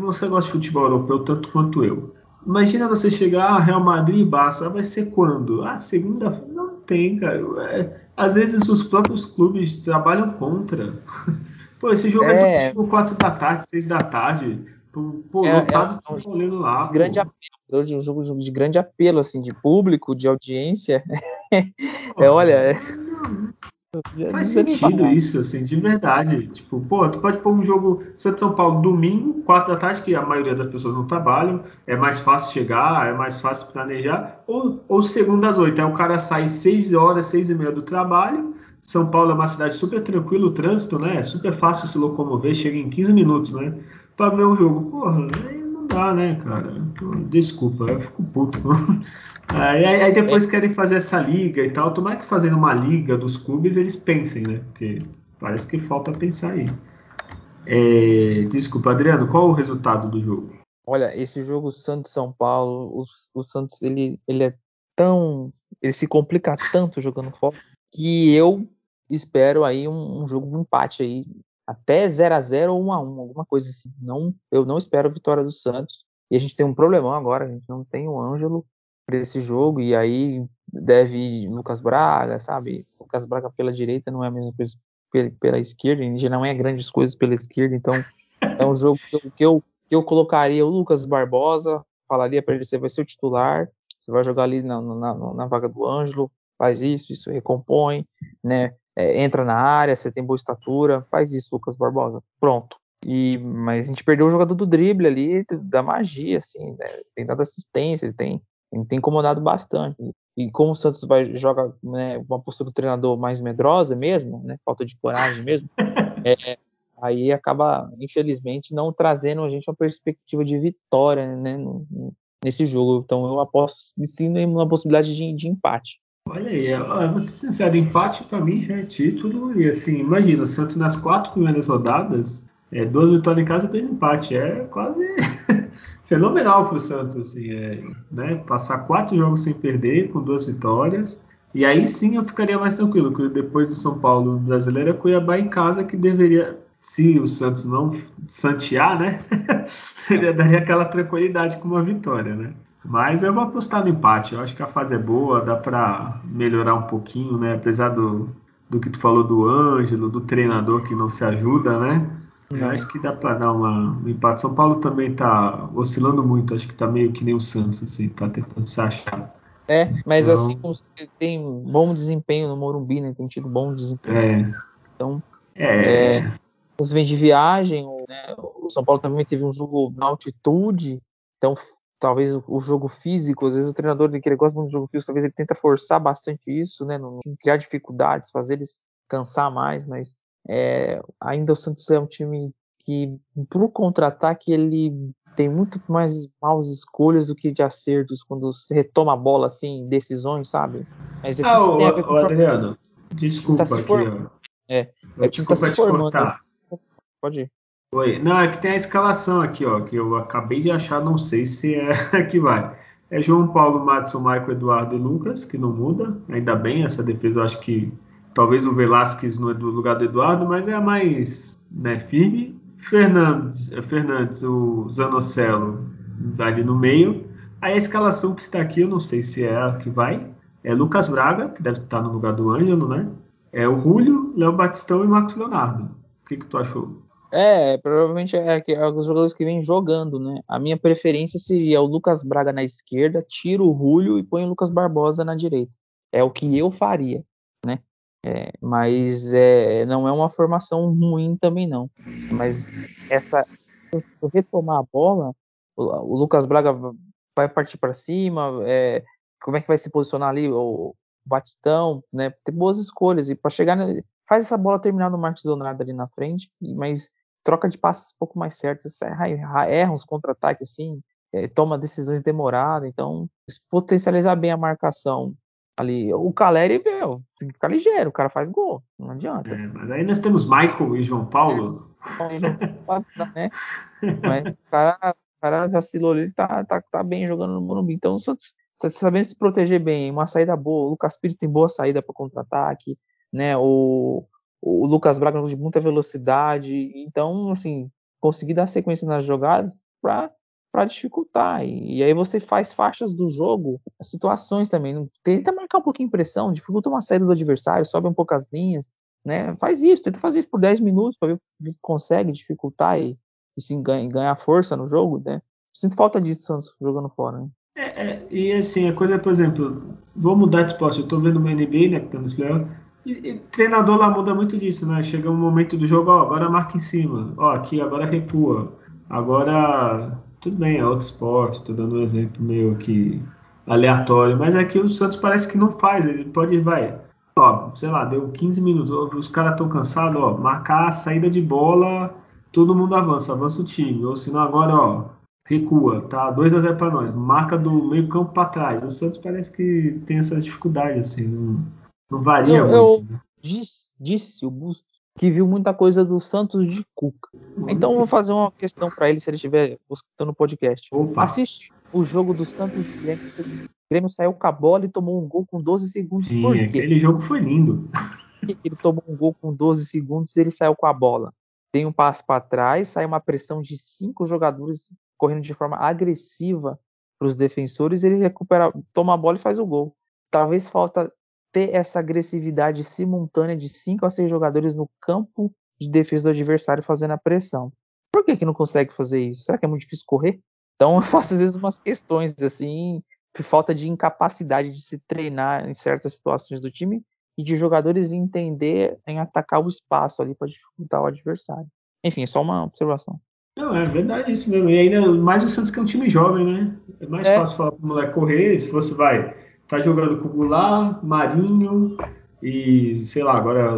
A: você gosta de futebol europeu tanto quanto eu. Imagina você chegar a ah, Real Madrid e Barça, vai ser quando? Ah, segunda Não tem, cara. É, às vezes os próprios clubes trabalham contra. Pô, esse jogo é, é domingo, 4 da tarde, 6 da tarde. Pô, é, lotado é, de lá.
B: Grande apelo. Hoje um jogo de grande apelo, assim, de público, de audiência. é, olha. É...
A: Faz sentido isso, assim, de verdade. Tipo, pô, tu pode pôr um jogo Santos São Paulo domingo, 4 da tarde, que a maioria das pessoas não trabalham, é mais fácil chegar, é mais fácil planejar, ou, ou segunda às 8. Aí o cara sai 6 horas, 6 e meia do trabalho. São Paulo é uma cidade super tranquila, o trânsito, né? É super fácil se locomover, chega em 15 minutos, né? Pra ver o jogo. Porra, dá, né, cara? Desculpa, eu fico puto. Aí, aí, depois querem fazer essa liga e tal. Tomara que fazendo uma liga dos clubes eles pensem, né? Porque parece que falta pensar aí. É, desculpa, Adriano, qual o resultado do jogo?
B: Olha, esse jogo Santos São Paulo, o, o Santos ele, ele é tão. Ele se complica tanto jogando fora que eu espero aí um, um jogo de um empate aí. Até 0 a 0 ou 1 a 1 alguma coisa assim. Não, eu não espero vitória do Santos. E a gente tem um problemão agora, a gente não tem o Ângelo para esse jogo, e aí deve Lucas Braga, sabe? Lucas Braga pela direita não é a mesma coisa pela, esquerda, já não é grandes coisas pela esquerda, então é um jogo que eu, que eu, que eu colocaria o Lucas Barbosa, falaria para ele: você vai ser o titular, você vai jogar ali na, na, na vaga do Ângelo, faz isso, isso recompõe, né? É, entra na área, você tem boa estatura, faz isso, Lucas Barbosa. Pronto. E, mas a gente perdeu o jogador do drible ali, da magia, assim, né? tem dado assistência, tem tem incomodado bastante. E como o Santos vai joga né, uma postura do treinador mais medrosa mesmo, né, falta de coragem mesmo, é, aí acaba, infelizmente, não trazendo a gente uma perspectiva de vitória né, nesse jogo. Então eu aposto sim numa possibilidade de, de empate.
A: Olha aí, eu vou ser sincero, empate para mim já é título. E assim, imagina, o Santos nas quatro primeiras rodadas, é, duas vitórias em casa e dois empates. É quase fenomenal para o Santos, assim, é, né? Passar quatro jogos sem perder, com duas vitórias. E aí sim eu ficaria mais tranquilo, porque depois do São Paulo brasileiro é Cuiabá em casa que deveria se o Santos não santear, né? Daria aquela tranquilidade com uma vitória, né? Mas eu vou apostar no empate. Eu acho que a fase é boa, dá para melhorar um pouquinho, né? Apesar do, do que tu falou do Ângelo, do treinador que não se ajuda, né? Eu não. acho que dá para dar uma, um empate. São Paulo também tá oscilando muito, acho que tá meio que nem o Santos, assim, tá tentando se achar.
B: É, mas então, assim como tem bom desempenho no Morumbi, né? Tem tido bom desempenho.
A: É.
B: Então, é. é você vem de viagem, né? o São Paulo também teve um jogo na altitude, então talvez o, jogo físico, às vezes o treinador que ele gosta muito do jogo físico, talvez ele tenta forçar bastante isso, né? Não, criar dificuldades, fazer eles cansar mais, mas é, ainda o Santos é um time que pro contra-ataque ele tem muito mais maus escolhas do que de acertos quando se retoma a bola assim, decisões, sabe?
A: Mas é ah, isso tem a ver com o Adriano, desculpa tá aqui, ó.
B: É, é que tá se formando. Pode ir.
A: Oi. Não, é que tem a escalação aqui, ó, que eu acabei de achar, não sei se é que vai. É João Paulo, Matson, Michael, Eduardo e Lucas, que não muda. Ainda bem, essa defesa eu acho que talvez o Velasquez do lugar do Eduardo, mas é a mais né, firme. Fernandes, é Fernandes, o Zanocelo ali no meio. Aí a escalação que está aqui, eu não sei se é a que vai. É Lucas Braga, que deve estar no lugar do Ângelo, né? É o Julio, Léo Batistão e Marcos Leonardo. O que, que tu achou?
B: É, provavelmente é, é os jogadores que vêm jogando, né? A minha preferência seria o Lucas Braga na esquerda, tiro o Julio e põe o Lucas Barbosa na direita. É o que eu faria, né? É, mas é, não é uma formação ruim também não. Mas essa retomar a bola, o, Lucas Braga vai partir para cima, é, como é que vai se posicionar ali o Batistão, né? Ter boas escolhas e para chegar faz essa bola terminar no Marcos Leonardo ali na frente, mas troca de passes um pouco mais certos, erra uns contra-ataques assim, é, toma decisões demoradas, então potencializar bem a marcação ali. O Caleri, meu, tem que ficar ligeiro, o cara faz gol, não adianta.
A: É, mas aí nós temos Michael e João Paulo.
B: É, João Paulo né? mas o cara, o cara vacilou ali, tá, tá, tá bem jogando no Morumbi, então sabendo se proteger bem, uma saída boa, o Lucas Pires tem boa saída para contra-ataque, né? O, o Lucas Braga de muita velocidade, então, assim, conseguir dar sequência nas jogadas para dificultar. E, e, aí você faz faixas do jogo, situações também. Tenta marcar um pouquinho pressão, dificulta uma saída do adversário, sobe um pouco as linhas, né? Faz isso, tenta fazer isso por 10 minutos para ver se consegue dificultar e, e sim, ganha, ganhar força no jogo, né? Sinto falta disso Santos jogando fora, né?
A: É, é, e assim, a coisa, por exemplo, vou mudar de esporte, eu tô vendo o NBA, né, que tá playoffs, e, e, treinador lá muda muito disso, né? Chega um momento do jogo, ó, agora marca em cima, ó, aqui agora recua, agora tudo bem, é outro esporte, tô dando um exemplo meio aqui aleatório, mas é que o Santos parece que não faz, ele pode, vai, ó, sei lá, deu 15 minutos, os caras estão cansados, ó, marcar a saída de bola, todo mundo avança, avança o time, ou senão agora, ó, recua, tá? 2 a 0 para nós, marca do meio campo para trás. O Santos parece que tem essas dificuldades, assim, não não varia eu, muito. Eu
B: né? disse, disse o Bustos que viu muita coisa do Santos de Cuca. Então eu vou fazer uma questão para ele se ele estiver escutando o podcast. Opa. Assiste o jogo do Santos e Grêmio. O Grêmio saiu com a bola e tomou um gol com 12 segundos.
A: Sim,
B: Por quê?
A: aquele jogo foi lindo.
B: Ele tomou um gol com 12 segundos e ele saiu com a bola. Tem um passo para trás, sai uma pressão de cinco jogadores correndo de forma agressiva para os defensores, ele recupera, toma a bola e faz o gol. Talvez falta ter essa agressividade simultânea de cinco a seis jogadores no campo de defesa do adversário fazendo a pressão. Por que, que não consegue fazer isso? Será que é muito difícil correr? Então eu faço às vezes umas questões assim, por falta de incapacidade de se treinar em certas situações do time e de jogadores entender em atacar o espaço ali para dificultar o adversário. Enfim, é só uma observação.
A: Não, é verdade isso mesmo. E ainda mais o Santos que é um time jovem, né? É mais é. fácil falar pro moleque correr, se você vai tá jogando com Goulart, Marinho e, sei lá, agora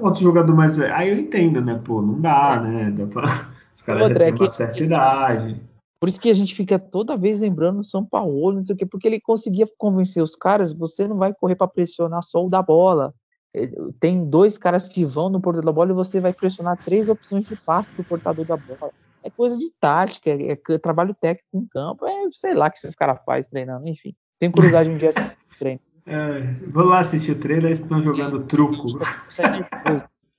A: outro jogador mais velho. Aí eu entendo, né? Pô, não dá, é. né? Dá pra... Os caras já têm uma certa idade.
B: Por isso que a gente fica toda vez lembrando o São Paulo, não sei o quê, porque ele conseguia convencer os caras, você não vai correr para pressionar só o da bola. É, tem dois caras que vão no portador da bola e você vai pressionar três opções de passe do portador da bola. É coisa de tática, é, é trabalho técnico em campo, é sei lá que esses caras fazem treinando, enfim. Tenho curiosidade um dia assistir o treino.
A: É, vou lá assistir o treino, eles estão jogando truco.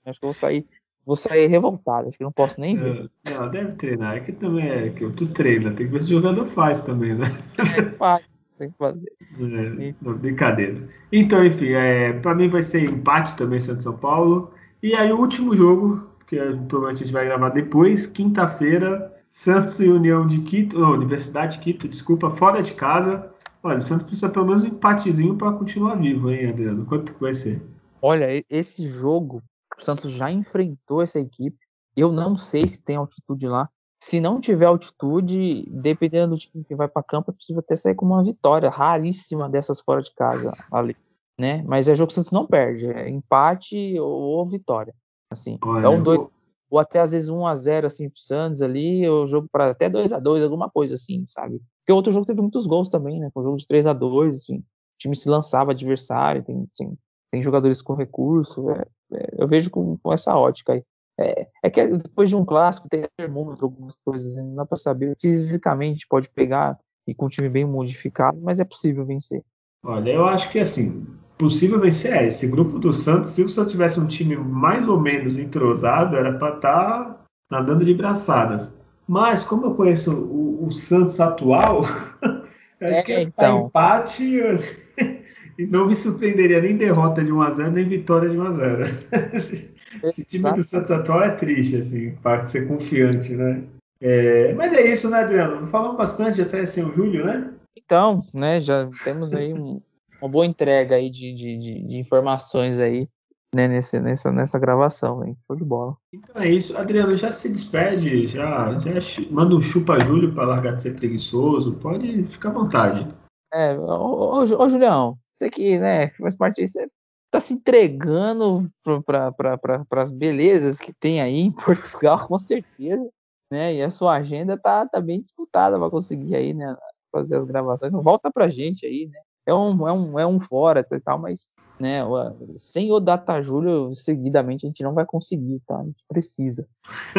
B: Acho que vou sair vou sair revoltado, acho que não posso nem ver.
A: É, não, deve treinar. É que também é que tu treina, tem que ver se o jogador faz também, né?
B: É, faz, tem que fazer.
A: É, não, brincadeira. Então, enfim, é, para mim vai ser empate também, Santos São Paulo. E aí o último jogo, que provavelmente a gente vai gravar depois, quinta-feira, Santos e União de Quito, oh, Universidade de Quito, desculpa, fora de casa. Olha, o Santos precisa pelo menos um empatezinho para continuar vivo, hein, Adriano? Quanto que vai ser?
B: Olha, esse jogo, o Santos já enfrentou essa equipe. Eu não sei se tem altitude lá. Se não tiver altitude, dependendo do time que vai para campo, possível até sair com uma vitória raríssima dessas fora de casa ali, né? Mas é jogo que o Santos não perde, é empate ou, vitória, assim. Olha, é um dois eu... ou até às vezes 1 a 0 assim pro Santos ali, ou jogo para até 2 a 2, alguma coisa assim, sabe? Porque o outro jogo teve muitos gols também, né? Foi um jogo de 3 a 2, assim. O time se lançava adversário, tem, tem, tem jogadores com recurso, é, é, eu vejo com, com essa ótica aí. É, é, que depois de um clássico tem termômetro, algumas coisas, não dá para saber. Fisicamente pode pegar e com um time bem modificado, mas é possível vencer.
A: Olha, eu acho que assim, possível vencer é esse grupo do Santos. Se o Santos tivesse um time mais ou menos entrosado, era para estar tá nadando de braçadas. Mas como eu conheço o, o Santos atual, acho é, que então. empate e não me surpreenderia nem derrota de 1x0, nem vitória de 1x0. Esse time do Santos atual é triste, assim, para ser confiante, né? É, mas é isso, né, Adriano? Falamos bastante até sem o Júlio, né?
B: Então, né, já temos aí um, uma boa entrega aí de, de, de informações aí, né, nesse, nessa, nessa gravação, hein? Show de bola.
A: Então é isso. Adriano, já se despede, já, já manda um chupa Júlio para largar de ser preguiçoso, pode ficar à vontade.
B: É, ô, ô, ô Julião, você que, né, faz parte disso, você tá se entregando para as belezas que tem aí em Portugal, com certeza, né? E a sua agenda tá, tá bem disputada para conseguir aí, né? Fazer as gravações. Então, volta pra gente aí, né? É um, é um, é um fora e tal, mas né, sem o Data Júlio, seguidamente a gente não vai conseguir, tá? A gente precisa.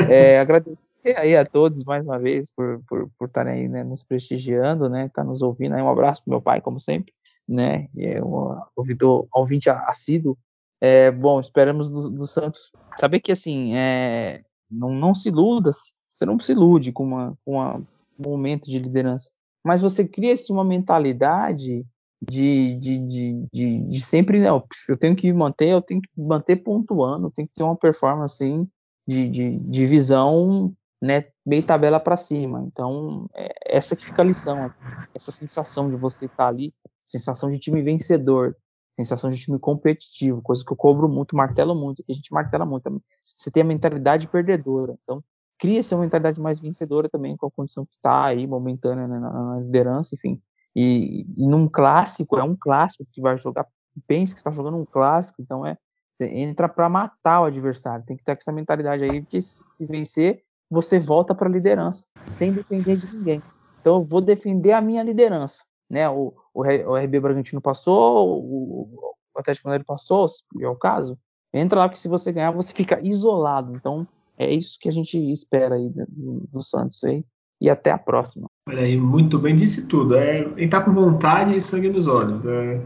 B: É, agradecer aí a todos mais uma vez por, por, por estarem aí né, nos prestigiando, né? Tá nos ouvindo aí. Um abraço pro meu pai, como sempre né? É um ouvidor, ouvinte assíduo. É, bom, esperamos do, do, Santos saber que assim é, não, não se iluda, você não se ilude com, uma, com uma, um momento de liderança, mas você cria assim, uma mentalidade de, de, de, de, de sempre, não, eu tenho que manter, eu tenho que manter pontuando, eu tenho que ter uma performance assim, de, de, de visão né, meio tabela para cima. Então, é essa que fica a lição, essa sensação de você estar tá ali sensação de time vencedor, sensação de time competitivo, coisa que eu cobro muito, martelo muito, que a gente martela muito. Você tem a mentalidade perdedora. Então, cria-se uma mentalidade mais vencedora também com a condição que está aí, momentânea né, na, liderança, enfim. E, e, num clássico, é um clássico que vai jogar, pensa que está jogando um clássico, então é você entra para matar o adversário. Tem que ter essa mentalidade aí, porque se vencer, você volta para a liderança, sem depender de ninguém. Então eu vou defender a minha liderança né? O, o, o RB Bragantino passou, o, o Atlético Mineiro passou, é o caso. Entra lá que se você ganhar, você fica isolado. Então, é isso que a gente espera aí do, do Santos aí. E até a próxima.
A: Olha aí, muito bem, disse tudo. É entrar com vontade e sangue nos olhos. É,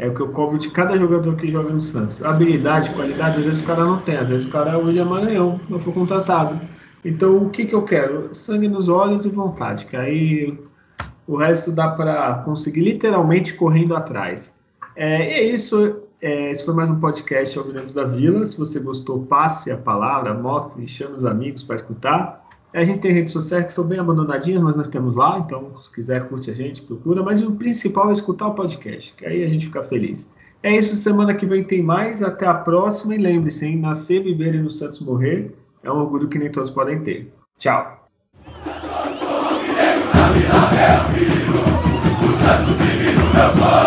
A: é o que eu cobro de cada jogador que joga no Santos. Habilidade, qualidade, às vezes o cara não tem. Às vezes o cara é o William Maranhão, não foi contratado. Então, o que, que eu quero? Sangue nos olhos e vontade. Que aí o resto dá para conseguir literalmente correndo atrás. É, é isso. É, esse foi mais um podcast Alvinegros da Vila. Se você gostou, passe a palavra, mostre, chame os amigos para escutar. A gente tem redes sociais que são bem abandonadinhas, mas nós temos lá, então se quiser curte a gente, procura. Mas o principal é escutar o podcast, que aí a gente fica feliz. É isso, semana que vem tem mais. Até a próxima e lembre-se, nascer, viver e no Santos morrer é um orgulho que nem todos podem ter. Tchau! é é o pai.